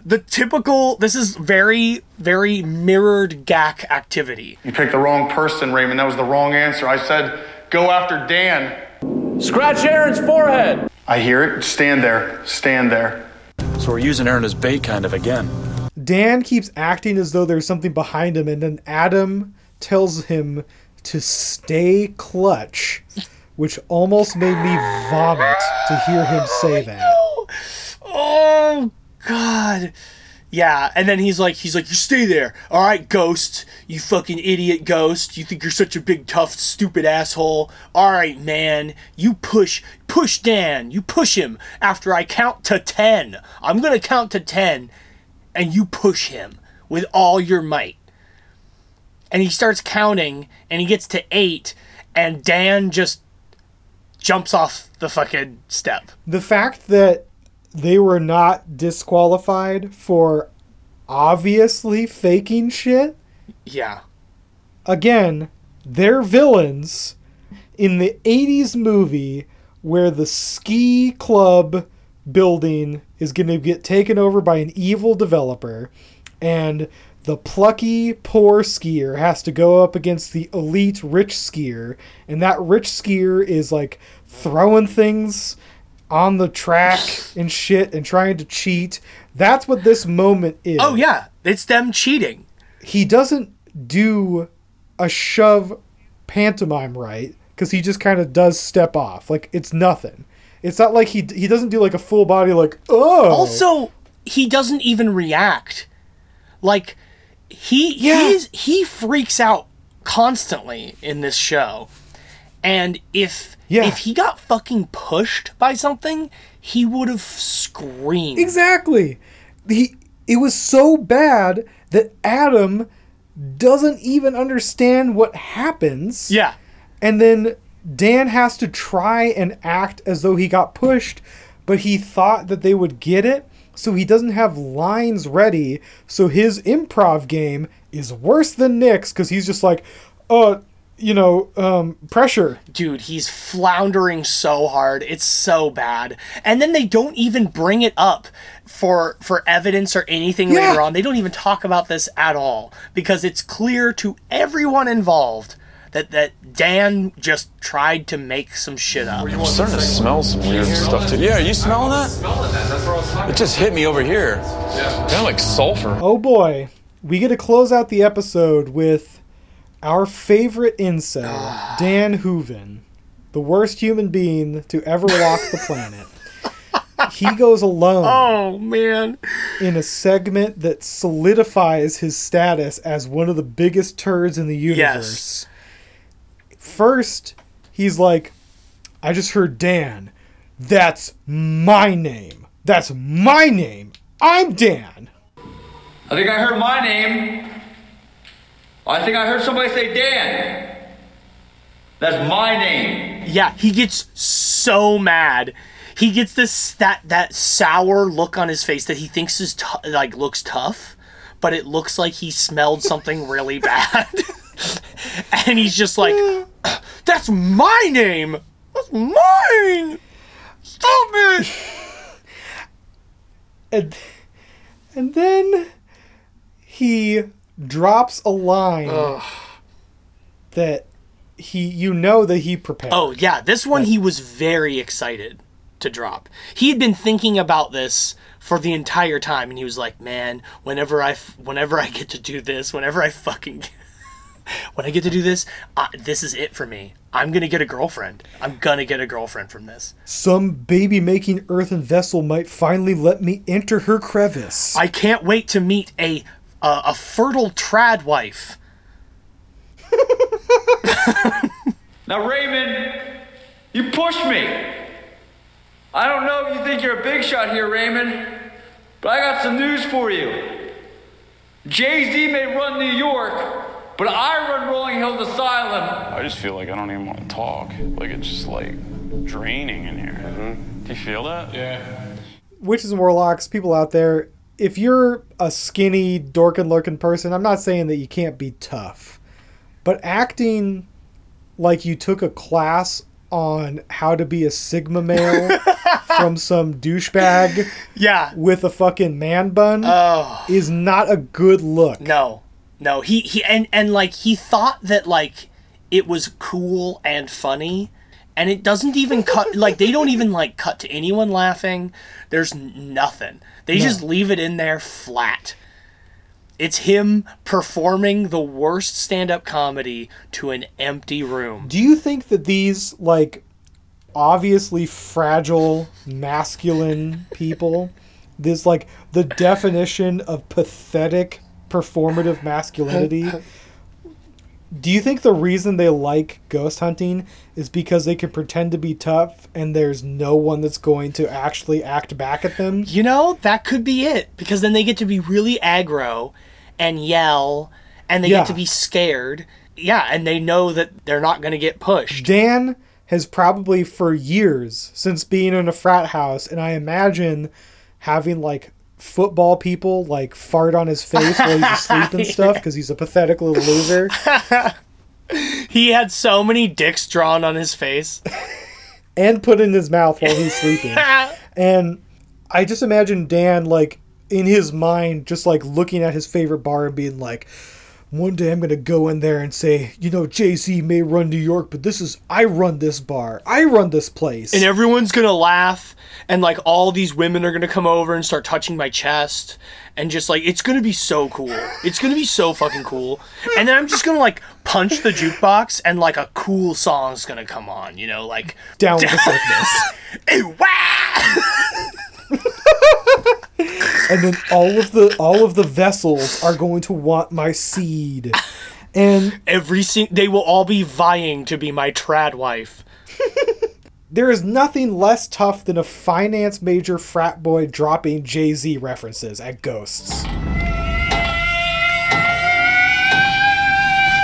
Speaker 6: the typical. This is very very mirrored GAC activity.
Speaker 8: You picked the wrong person, Raymond. That was the wrong answer. I said, go after Dan.
Speaker 15: Scratch Aaron's forehead.
Speaker 8: I hear it. Stand there. Stand there.
Speaker 16: So we're using Aaron as bait kind of again.
Speaker 5: Dan keeps acting as though there's something behind him, and then Adam tells him to stay clutch, which almost made me vomit to hear him *laughs* oh, say that.
Speaker 6: Oh God. Yeah, and then he's like, he's like, you stay there, all right, Ghost, you fucking idiot, Ghost. You think you're such a big, tough, stupid asshole? All right, man, you push, push Dan, you push him. After I count to ten, I'm gonna count to ten, and you push him with all your might. And he starts counting, and he gets to eight, and Dan just jumps off the fucking step.
Speaker 5: The fact that they were not disqualified for obviously faking shit.
Speaker 6: Yeah.
Speaker 5: Again, they're villains in the 80s movie where the ski club building is going to get taken over by an evil developer and the plucky poor skier has to go up against the elite rich skier and that rich skier is like throwing things on the track *laughs* and shit and trying to cheat. That's what this moment is.
Speaker 6: Oh yeah, it's them cheating.
Speaker 5: He doesn't do a shove pantomime right because he just kind of does step off. Like it's nothing. It's not like he he doesn't do like a full body like oh.
Speaker 6: Also, he doesn't even react. Like he
Speaker 5: Yeah.
Speaker 6: he's he freaks out constantly in this show. And if
Speaker 5: Yeah.
Speaker 6: if he got fucking pushed by something, he would have screamed.
Speaker 5: Exactly. He it was so bad that Adam doesn't even understand what happens.
Speaker 6: Yeah.
Speaker 5: And then Dan has to try and act as though he got pushed, but he thought that they would get it, so he doesn't have lines ready. So his improv game is worse than Nick's because he's just like, uh, you know, um, pressure.
Speaker 6: Dude, he's floundering so hard. It's so bad. And then they don't even bring it up for for evidence or anything
Speaker 5: Yeah.
Speaker 6: later on. They don't even talk about this at all because it's clear to everyone involved that that Dan just tried to make some shit up.
Speaker 15: I'm starting to smell some weird stuff too. Yeah, are you smelling that? It just hit me over here. Kind of like sulfur.
Speaker 5: Oh boy, we get to close out the episode with our favorite incel, *sighs* Dan Hooven, the worst human being to ever walk the planet. He goes alone *laughs*
Speaker 6: Oh man.
Speaker 5: in a segment that solidifies his status as one of the biggest turds in the universe. First, he's like, I just heard Dan. That's my name. That's my name. I'm Dan.
Speaker 10: I think I heard my name. I think I heard somebody say Dan. That's my name.
Speaker 6: Yeah, he gets so mad. He gets this that that sour look on his face that he thinks is tou- like looks tough, but it looks like he smelled something really *laughs* bad. *laughs* and he's just like, "That's my name. That's mine. Stop it." *laughs*
Speaker 5: and and then he drops a line that he you know that he prepared.
Speaker 6: Oh yeah, this one he was very excited to drop. He had been thinking about this for the entire time, and he was like, "Man, whenever I, f- whenever I get to do this, whenever I fucking, *laughs* when I get to do this, uh, this is it for me. I'm gonna get a girlfriend. I'm gonna get a girlfriend from this.
Speaker 5: Some baby making earthen vessel might finally let me enter her crevice.
Speaker 6: I can't wait to meet a uh, a fertile trad wife." *laughs*
Speaker 10: Now, Raymond, you pushed me. I don't know if you think you're a big shot here, Raymond, but I got some news for you. Jay Z may run New York, but I run Rolling Hills Asylum.
Speaker 18: I just feel like I don't even want to talk. Like it's just like draining in here. Mm-hmm. Do you feel that? Yeah.
Speaker 5: Witches and warlocks, people out there, if you're a skinny, dorkin looking person, I'm not saying that you can't be tough. But acting like you took a class on how to be a Sigma male *laughs* from some douchebag
Speaker 6: yeah.
Speaker 5: with a fucking man bun
Speaker 6: Oh.
Speaker 5: is not a good look.
Speaker 6: No, no. He he and and like he thought that like it was cool and funny, and it doesn't even cut. like they don't even like cut to anyone laughing. There's nothing. They
Speaker 5: No.
Speaker 6: just leave it in there flat. It's him performing the worst stand-up comedy to an empty room.
Speaker 5: Do you think that these like obviously fragile masculine people, this like the definition of pathetic performative *laughs* masculinity, do you think the reason they like ghost hunting is because they can pretend to be tough and there's no one that's going to actually act back at them?
Speaker 6: You know, that could be it because then they get to be really aggro and yell and they
Speaker 5: Yeah.
Speaker 6: get to be scared. Yeah, and they know that they're not going to get pushed.
Speaker 5: Dan has probably for years since being in a frat house, and I imagine having like football people like fart on his face while he's asleep and *laughs* stuff because he's a pathetic little loser. *laughs*
Speaker 6: He had so many dicks drawn on his face. *laughs*
Speaker 5: and put in his mouth while he's sleeping. and I just imagine Dan like in his mind just like looking at his favorite bar and being like one day I'm gonna go in there and say, you know, Jay Z may run New York, but this is I run this bar. I run this place.
Speaker 6: and everyone's gonna laugh and like all these women are gonna come over and start touching my chest. And just like it's gonna be so cool. It's gonna be so fucking cool. And then i'm just gonna like punch the jukebox and like a cool song's gonna come on you know like
Speaker 5: Down with the *laughs* sickness. *laughs* and then all of the all of the vessels are going to want my seed. And
Speaker 6: every sing- they will all be vying to be my trad wife
Speaker 5: there is nothing less tough than a finance major frat boy dropping Jay-Z references at ghosts.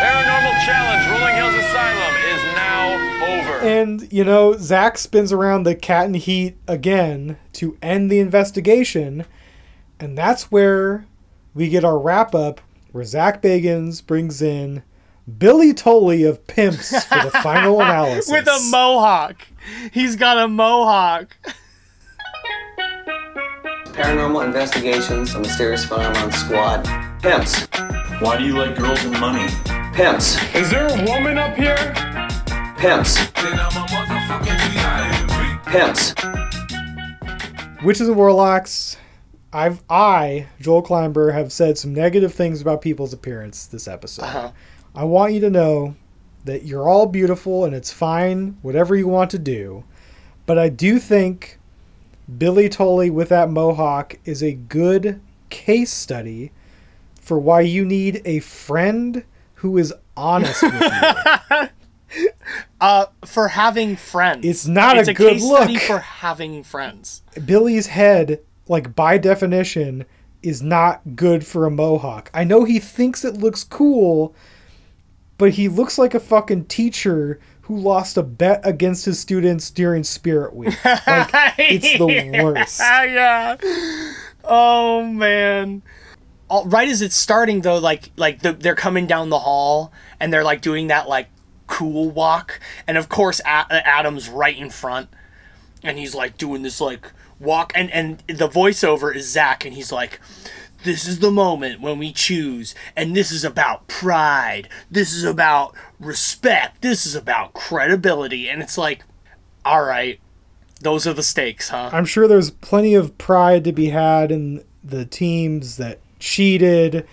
Speaker 7: Paranormal Challenge Rolling Hills Asylum is now over.
Speaker 5: And, you know, Zach spins around the cat and heat again to end the investigation. And that's where we get our wrap up where Zach Bagans brings in Billy Tolley of Pimps for the final *laughs* analysis.
Speaker 6: with a mohawk he's got a mohawk
Speaker 24: Paranormal Investigations, a Mysterious Phenomenon Squad. Pimps.
Speaker 18: Why do you like girls and money?
Speaker 24: Pimps.
Speaker 8: Is there a woman up here?
Speaker 24: Pimps. Pimps.
Speaker 5: Witches and Warlocks. I've I, Joel Kleinber, have said some negative things about people's appearance this episode.
Speaker 6: Uh-huh.
Speaker 5: I want you to know that you're all beautiful and it's fine, whatever you want to do. But I do think Billy Tolley with that mohawk is a good case study for why you need a friend who is honest with you. *laughs*
Speaker 6: uh for having friends
Speaker 5: It's not
Speaker 6: it's
Speaker 5: a
Speaker 6: a
Speaker 5: good
Speaker 6: case study
Speaker 5: look.
Speaker 6: for having friends
Speaker 5: Billy's head, like by definition, is not good for a mohawk. I know he thinks it looks cool, but he looks like a fucking teacher who lost a bet against his students during Spirit Week. *laughs* Like it's the worst. *laughs*
Speaker 6: yeah. Oh man. All, right as it's starting though, like like the, they're coming down the hall and they're like doing that like cool walk, and of course A- Adam's right in front, and he's like doing this like walk, and and the voiceover is Zach, and he's like. This is the moment when we choose, and this is about pride. This is about respect. This is about credibility. And it's like, all right, those are the stakes, huh?
Speaker 5: I'm sure there's plenty of pride to be had in the teams that cheated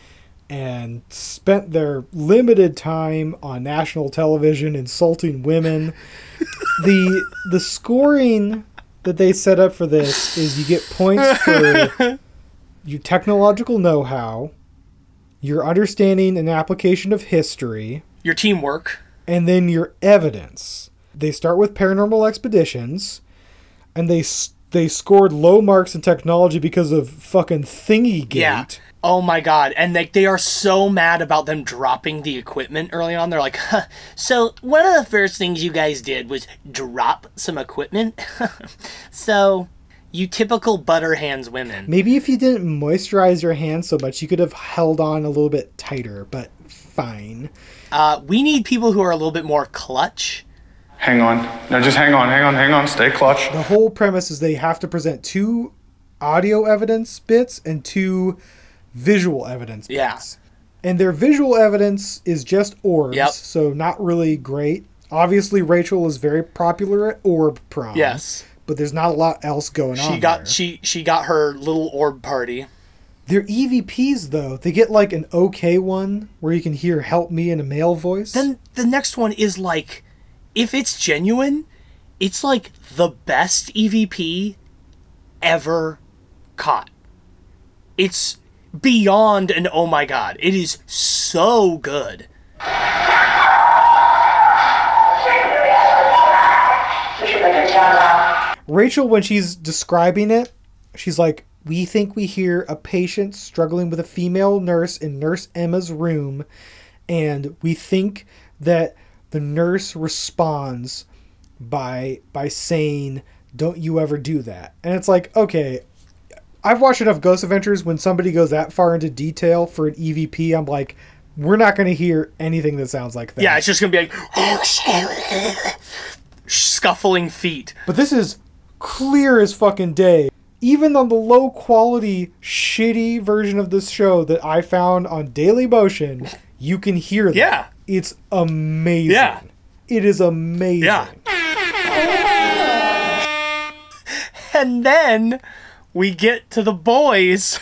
Speaker 5: and spent their limited time on national television insulting women. *laughs* the the scoring that they set up for this is you get points for *laughs* your technological know-how, your understanding and application of history,
Speaker 6: Your teamwork.
Speaker 5: and then your evidence. They start with paranormal expeditions, and they they scored low marks in technology because of fucking thingy gate.
Speaker 6: Yeah. Oh my god. And like they are so mad about them dropping the equipment early on. They're like, huh, so one of the first things you guys did was drop some equipment. *laughs* so you typical butter hands women.
Speaker 5: Maybe if you didn't moisturize your hands so much, you could have held on a little bit tighter. But fine.
Speaker 6: Uh, we need people who are a little bit more clutch.
Speaker 8: Hang on. No, just hang on, hang on, hang on. Stay clutch.
Speaker 5: The whole premise is they have to present two audio evidence bits and two visual evidence bits.
Speaker 6: Yeah.
Speaker 5: And their visual evidence is just orbs,
Speaker 6: Yep.
Speaker 5: so not really great. Obviously, Rachel is very popular at orb prom.
Speaker 6: Yes.
Speaker 5: But there's not a lot else going on.
Speaker 6: She got
Speaker 5: there.
Speaker 6: she she got her little orb party.
Speaker 5: They're EVPs though. They get like an okay one where you can hear "Help Me" in a male voice.
Speaker 6: Then the next one is like, if it's genuine, it's like the best EVP ever caught. It's beyond an oh my god. It is so good.
Speaker 5: Rachel, when she's describing it, she's like, We think we hear a patient struggling with a female nurse in Nurse Emma's room, and we think that the nurse responds by by saying, Don't you ever do that. And it's like, okay, I've watched enough Ghost Adventures when somebody goes that far into detail for an EVP, I'm like, we're not gonna hear anything that sounds like that.
Speaker 6: Yeah, it's just gonna be like *laughs* scuffling feet.
Speaker 5: But this is clear as fucking day. Even on the low quality, shitty version of this show that I found on Daily Motion, you can hear that.
Speaker 6: Yeah.
Speaker 5: It's amazing.
Speaker 6: Yeah.
Speaker 5: It is amazing.
Speaker 6: Yeah. And then we get to the boys,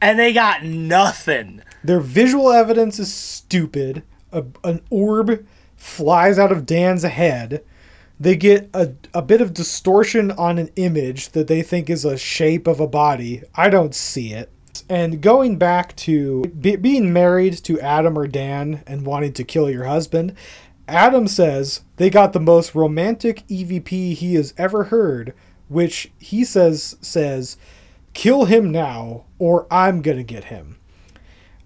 Speaker 6: and they got nothing.
Speaker 5: Their visual evidence is stupid. A, an orb flies out of Dan's head. They get a, a bit of distortion on an image that they think is a shape of a body. I don't see it. And going back to be, being married to Adam or Dan and wanting to kill your husband, Adam says they got the most romantic EVP he has ever heard, which he says says, "Kill him now, or I'm gonna get him."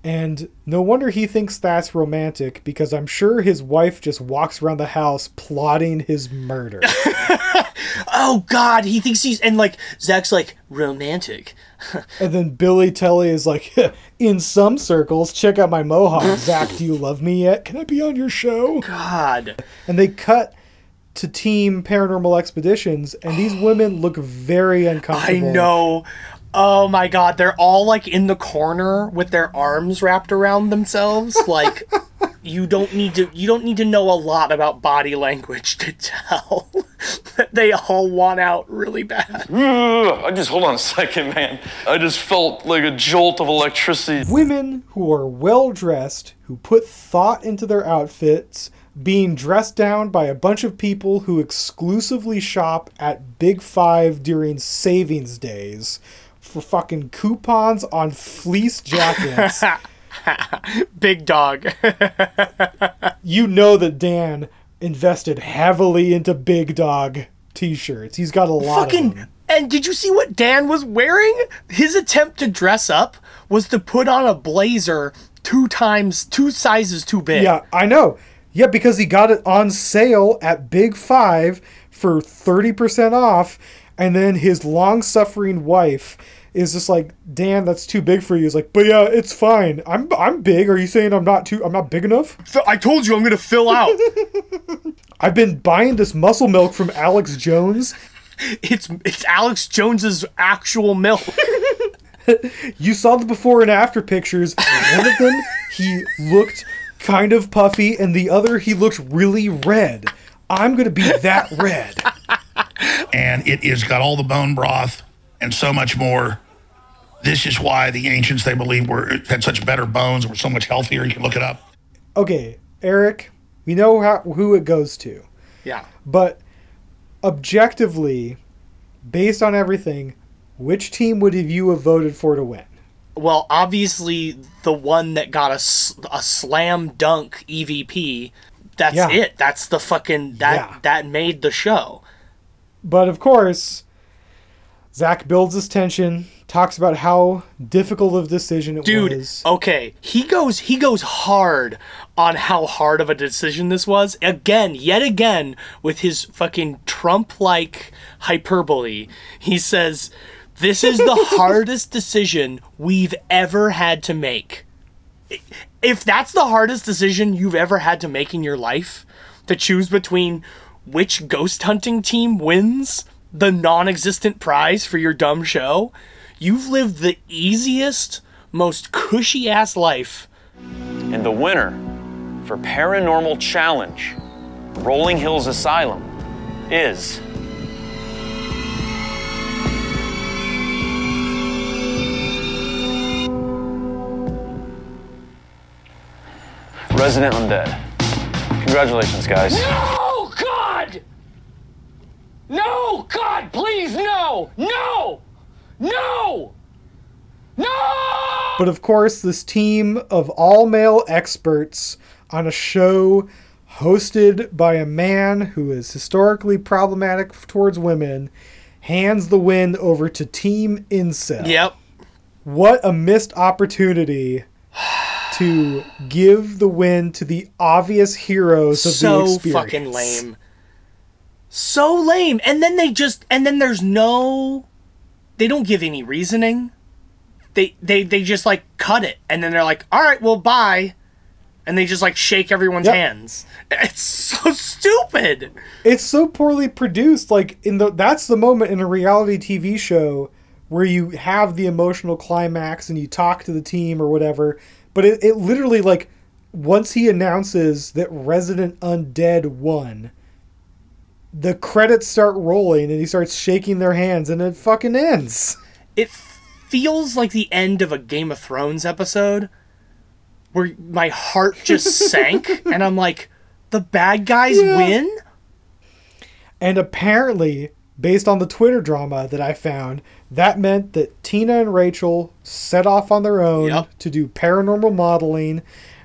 Speaker 5: And no wonder he thinks that's romantic because I'm sure his wife just walks around the house plotting his murder. *laughs*
Speaker 6: Oh God, he thinks he's and like Zach's like romantic. *laughs*
Speaker 5: and then Billy Tolley is like, *laughs* in some circles, check out my mohawk. Zach, do you love me yet? Can I be on your show?
Speaker 6: God.
Speaker 5: And they cut to Team Paranormal Expeditions, and these women look very uncomfortable I
Speaker 6: know. Oh my God, they're all like in the corner with their arms wrapped around themselves. *laughs* Like you don't need to. You don't need to know a lot about body language to tell that *laughs* they all want out really bad.
Speaker 18: I just hold on a second, man. I just felt like a jolt of electricity.
Speaker 5: Women who are well dressed, who put thought into their outfits, being dressed down by a bunch of people who exclusively shop at Big Five during savings days for fucking coupons on fleece jackets. *laughs*
Speaker 6: Big dog. *laughs*
Speaker 5: you know that Dan invested heavily into Big Dog t-shirts. He's got a lot of them.
Speaker 6: Fucking. And did you see what Dan was wearing? His attempt to dress up was to put on a blazer two times, two sizes too big.
Speaker 5: Yeah, I know. Yeah, because he got it on sale at Big Five for 30% off, and then his long suffering wife is just like, Dan, that's too big for you. He's like, but yeah, it's fine. I'm I'm big. Are you saying I'm not too I'm not big enough?
Speaker 6: I told you I'm gonna fill out. *laughs*
Speaker 5: I've been buying this muscle milk from Alex Jones.
Speaker 6: it's it's Alex Jones's actual milk. *laughs*
Speaker 5: you saw the before and after pictures. One of them he looked kind of puffy, and the other he looked really red. I'm gonna be that red.
Speaker 25: and it is got all the bone broth and so much more. This is why the ancients they believe were had such better bones, were so much healthier. You can look it up.
Speaker 5: Okay, Eric, we know how, who it goes to.
Speaker 6: Yeah.
Speaker 5: But objectively, based on everything, which team would have you have voted for to win?
Speaker 6: Well, obviously the one that got a, a slam dunk EVP. That's
Speaker 5: Yeah.
Speaker 6: it. That's the fucking that
Speaker 5: Yeah.
Speaker 6: that made the show.
Speaker 5: But of course, Zach builds his tension, talks about how difficult of a decision it
Speaker 6: Dude,
Speaker 5: was.
Speaker 6: okay, he goes he goes hard on how hard of a decision this was. Again, yet again with his fucking Trump-like hyperbole. He says, "This is the *laughs* hardest decision we've ever had to make." If that's the hardest decision you've ever had to make in your life, to choose between which ghost hunting team wins the non existent prize for your dumb show, you've lived the easiest, most cushy ass life.
Speaker 7: And the winner for Paranormal Challenge, Rolling Hills Asylum, is.
Speaker 16: Resident Undead. Congratulations, guys. *gasps* *laughs*
Speaker 10: No, God! Please, no! No! No! No!
Speaker 5: But of course, this team of all male experts on a show hosted by a man who is historically problematic towards women hands the win over to Team Incel.
Speaker 6: Yep.
Speaker 5: What a missed opportunity to give the win to the obvious heroes of the experience.
Speaker 6: so fucking lame. So lame. And then they just and then there's no they don't give any reasoning. They they they just like cut it and then they're like, "All right, well, bye." And they just like shake everyone's
Speaker 5: Yep.
Speaker 6: hands. *laughs* It's so stupid.
Speaker 5: It's so poorly produced. Like in the that's the moment in a reality TV show where you have the emotional climax and you talk to the team or whatever. But it, it literally like once he announces that Resident Undead won, the credits start rolling and he starts shaking their hands and it fucking ends.
Speaker 6: It feels like the end of a Game of Thrones episode where my heart just *laughs* sank and I'm like, "The bad guys
Speaker 5: Yeah.
Speaker 6: win?"
Speaker 5: And apparently, based on the Twitter drama that I found, that meant that Tina and Rachel set off on their own to do paranormal modeling,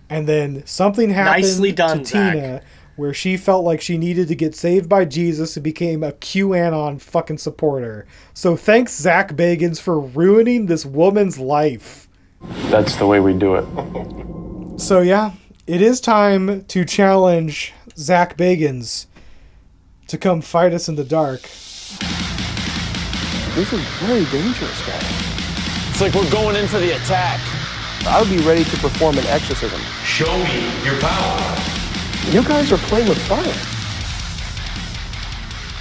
Speaker 5: and then something happened
Speaker 6: Nicely done,
Speaker 5: to
Speaker 6: Zach.
Speaker 5: Tina where she felt like she needed to get saved by Jesus and became a QAnon fucking supporter. So thanks, Zach Bagans, for ruining this woman's life.
Speaker 13: That's the way we do it.
Speaker 5: So yeah, it is time to challenge Zach Bagans to come fight us in the dark.
Speaker 26: This is very dangerous, guys.
Speaker 15: It's like we're going in for the attack.
Speaker 26: I would be ready to perform an exorcism.
Speaker 15: Show me your power.
Speaker 26: You guys are playing with fire.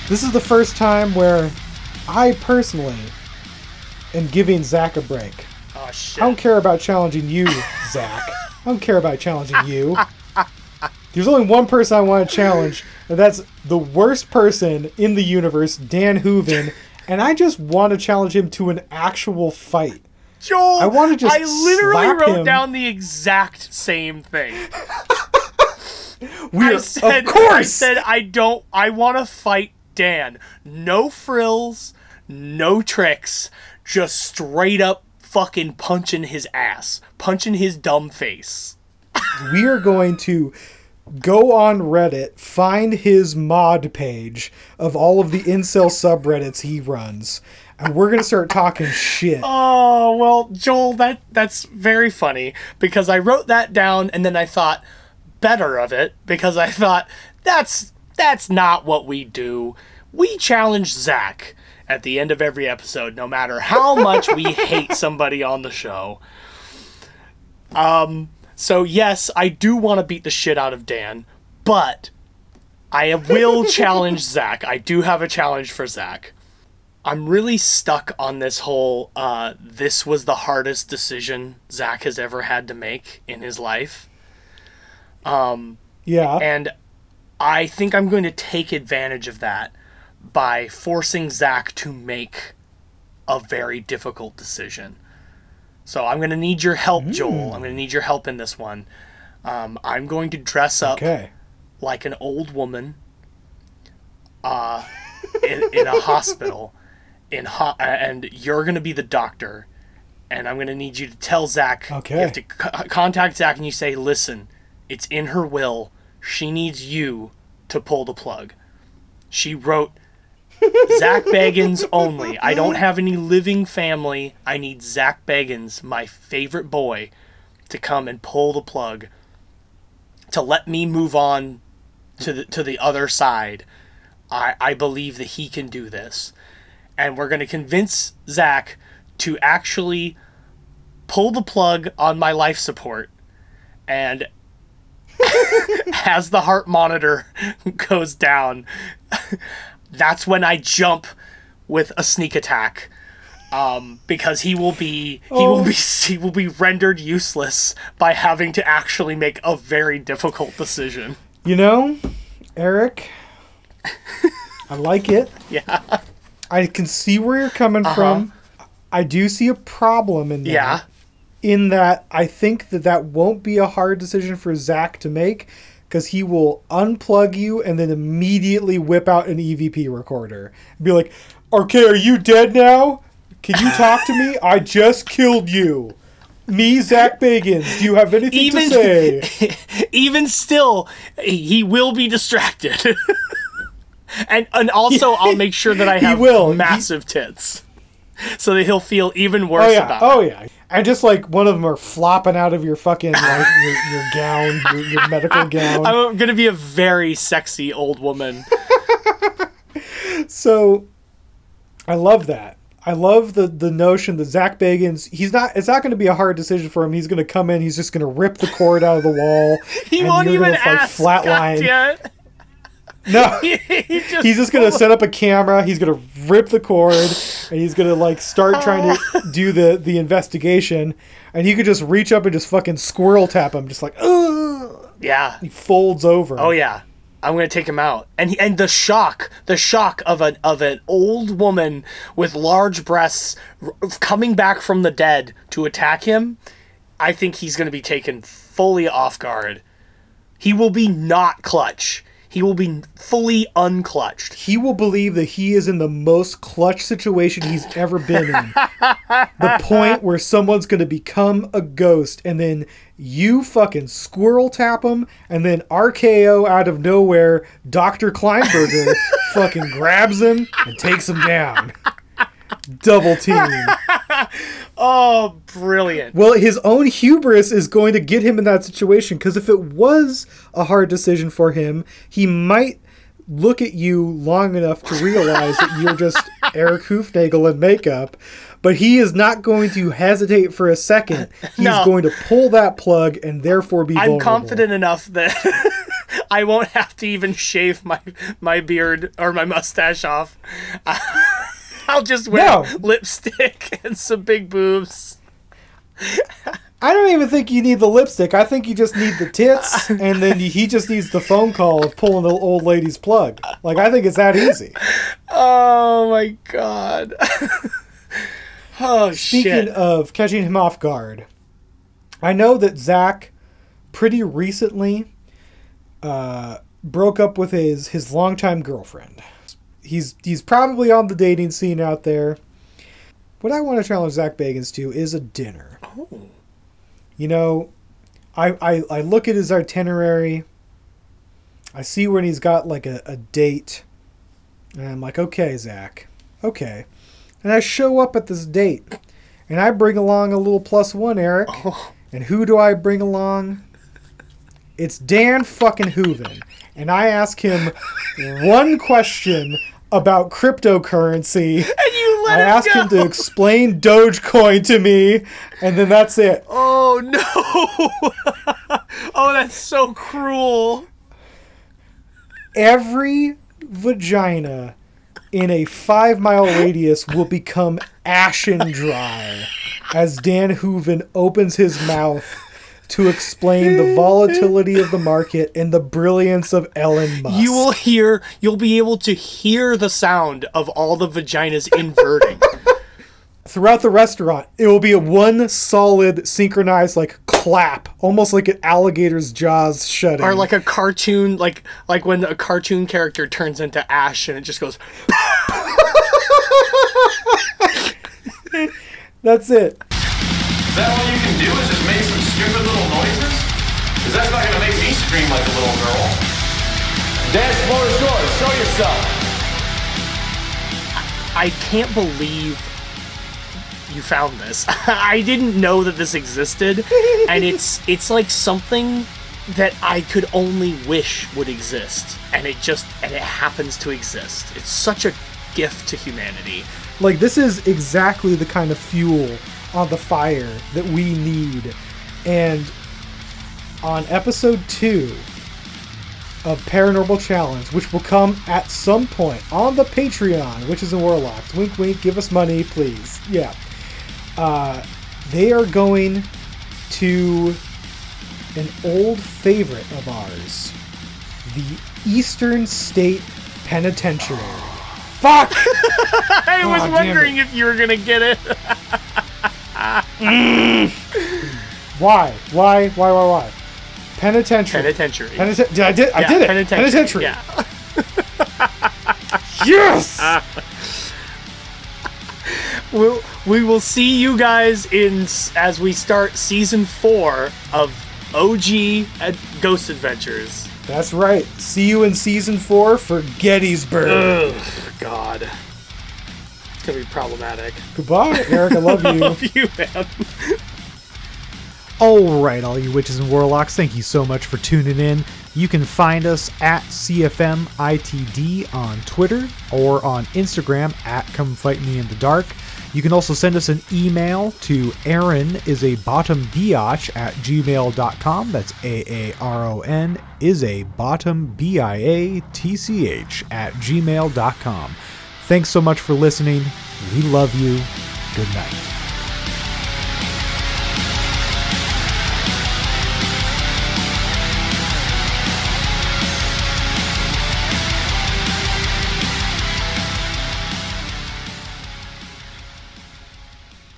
Speaker 5: This is the first time where I personally am giving Zach a break.
Speaker 6: Oh shit.
Speaker 5: I don't care about challenging you, Zach. I don't care about challenging you. There's only one person I want to challenge, and that's the worst person in the universe, Dan Hooven, and I just want to challenge him to an actual fight.
Speaker 6: Joel,
Speaker 5: I want to just
Speaker 6: I literally
Speaker 5: slap
Speaker 6: wrote
Speaker 5: him.
Speaker 6: down the exact same thing.
Speaker 5: We're-
Speaker 6: I said,
Speaker 5: of course.
Speaker 6: I said I don't. I want to fight Dan. No frills, no tricks, just straight up fucking punching his ass, punching his dumb face.
Speaker 5: we are going to go on Reddit, find his mod page of all of the incel subreddits he runs, and we're gonna start talking shit.
Speaker 6: Oh well, Joel, that that's very funny because I wrote that down and then I thought better of it because I thought that's that's not what we do. We challenge Zach at the end of every episode, no matter how much we *laughs* hate somebody on the show. Um. So yes, I do want to beat the shit out of Dan, but I will *laughs* challenge Zach. I do have a challenge for Zach. I'm really stuck on this whole uh, this was the hardest decision Zach has ever had to make in his life. Um,
Speaker 5: Yeah.
Speaker 6: and I think I'm going to take advantage of that by forcing Zach to make a very difficult decision. So I'm going to need your help, Joel. I'm going to need your help in this one. Um, I'm going to dress up
Speaker 5: Okay.
Speaker 6: like an old woman uh, in, in a hospital in ho- and you're going to be the doctor and i'm going to need you to tell zach
Speaker 5: Okay.
Speaker 6: you have to c- contact zach and you say listen it's in her will. She needs you to pull the plug. She wrote zach *laughs* bagans only. I don't have any living family. I need zach bagans my favorite boy to come and pull the plug to let me move on to the to the other side. I I believe that he can do this. And we're going to convince Zach to actually pull the plug on my life support. And *laughs* as the heart monitor goes down that's when I jump with a sneak attack um, because he will be he will
Speaker 5: Oh.
Speaker 6: be he will be rendered useless by having to actually make a very difficult decision.
Speaker 5: You know, Eric, I like it.
Speaker 6: Yeah.
Speaker 5: I can see where you're coming
Speaker 6: Uh-huh.
Speaker 5: from. I do see a problem in that.
Speaker 6: Yeah.
Speaker 5: In that I think that that won't be a hard decision for Zach to make because he will unplug you and then immediately whip out an EVP recorder. and Be like, okay, are you dead now? Can you talk to me? I just killed you. Me, Zach Bagans. Do you have anything
Speaker 6: Even-
Speaker 5: to say? *laughs*
Speaker 6: Even still, he will be distracted. *laughs* and and also, *laughs* I'll make sure that I have
Speaker 5: will. He-
Speaker 6: massive tits, so that he'll feel even oh, worse
Speaker 5: Oh yeah,
Speaker 6: about
Speaker 5: oh
Speaker 6: it.
Speaker 5: yeah, and just like one of them are flopping out of your fucking like *laughs* your, your gown, your, your medical *laughs* gown.
Speaker 6: I'm gonna be a very sexy old woman. *laughs*
Speaker 5: so I love that. I love the the notion that Zach Bagans. He's not. It's not going to be a hard decision for him. He's going to come in. He's just going to rip the cord out of the wall.
Speaker 6: He won't even
Speaker 5: gonna, like,
Speaker 6: ask
Speaker 5: flatline. No, *laughs*
Speaker 6: just
Speaker 5: he's just gonna set up a camera. He's gonna rip the cord, and he's gonna like start trying to *laughs* ah. do the the investigation. And you could just reach up and just fucking squirrel tap him, just like, ugh.
Speaker 6: Yeah.
Speaker 5: He folds over.
Speaker 6: Oh yeah. I'm gonna take him out, and he, and the shock, the shock of an of an old woman with large breasts r- coming back from the dead to attack him. I think he's gonna be taken fully off guard. He will be not clutch. He will be fully unclutched.
Speaker 5: He will believe that he is in the most clutch situation he's ever been in. the point where someone's going to become a ghost, and then you fucking squirrel tap him, and then RKO out of nowhere, Dr. Kleinberger *laughs* fucking grabs him and takes him down. Double team. *laughs*
Speaker 6: Oh, brilliant!
Speaker 5: Well, his own hubris is going to get him in that situation because if it was a hard decision for him, he might look at you long enough to realize that you're just *laughs* Eric Hoofnagel in makeup. But he is not going to hesitate for a second. *laughs* He's
Speaker 6: No.
Speaker 5: going to pull that plug and therefore be
Speaker 6: I'm
Speaker 5: vulnerable.
Speaker 6: confident enough that I won't have to even shave my my beard or my mustache off. *laughs* I'll just wear
Speaker 5: No.
Speaker 6: lipstick *laughs* and some big boobs.
Speaker 5: I don't even think you need the lipstick. I think you just need the tits, *laughs* and then he just needs the phone call of pulling the old lady's plug. Like I think it's that easy.
Speaker 6: Oh my god. oh
Speaker 5: Speaking
Speaker 6: shit.
Speaker 5: of catching him off guard, I know that Zach pretty recently uh, broke up with his his longtime girlfriend. He's he's probably on the dating scene out there. What I want to challenge Zach Bagans to is a dinner.
Speaker 6: Oh.
Speaker 5: You know, I, I I look at his itinerary. I see when he's got like a, a date. And I'm like, okay, Zach. Okay. And I show up at this date. And I bring along a little plus one, Eric. Oh. And who do I bring along? It's Dan fucking Hooven. And I ask him one question about cryptocurrency.
Speaker 6: And you let
Speaker 5: I
Speaker 6: him
Speaker 5: ask him to explain Dogecoin to me, and then that's it.
Speaker 6: Oh no. *laughs* oh, that's so cruel.
Speaker 5: Every vagina in a five mile radius will become ashen dry as Dan Hooven opens his mouth to explain the volatility of the market and the brilliance of Elon Musk.
Speaker 6: You will hear you'll be able to hear the sound of all the vaginas inverting. *laughs*
Speaker 5: Throughout the restaurant, it will be a one solid synchronized like clap, almost like an alligator's jaws shutting.
Speaker 6: or like a cartoon like like when a cartoon character turns into ash and it just goes *laughs*
Speaker 5: That's it.
Speaker 15: Is that all you can do is just make scream like a little girl.
Speaker 10: Dance floor is yours. Show yourself.
Speaker 6: I can't believe you found this. *laughs* I didn't know that this existed, and it's *laughs* it's like something that I could only wish would exist, and it just and it happens to exist. It's such a gift to humanity.
Speaker 5: Like this is exactly the kind of fuel on the fire that we need. And on episode 2 of Paranormal Challenge, which will come at some point on the Patreon, which is in Warlocks. Wink wink, give us money, please. Yeah. Uh, they are going to an old favorite of ours, the Eastern State Penitentiary. Fuck! *laughs*
Speaker 6: I was wondering if you were gonna get it. *laughs*
Speaker 5: Mm. Why? Why? Why? Why? Why? Penitentiary.
Speaker 6: Penitentiary.
Speaker 5: Peniten- did I did I did it.
Speaker 6: penitentiary,
Speaker 5: Penitentiary.
Speaker 6: Yeah. *laughs*
Speaker 5: yes. *laughs*
Speaker 6: we'll, we will see you guys in as we start season four of OG Ghost Adventures.
Speaker 5: That's right. See you in season four for Gettysburg.
Speaker 6: Ugh, God. It's gonna be problematic.
Speaker 5: Goodbye, Eric. I love *laughs* you.
Speaker 6: I love you, man.
Speaker 5: All right, all you witches and warlocks, thank you so much for tuning in. You can find us at CFMITD on Twitter or on Instagram at Come Fight Me in the Dark. You can also send us an email to Aaron is a bottom biatch at gmail.com. That's A A R O N is a bottom B I A T C H at gmail.com. Thanks so much for listening. We love you. Good night.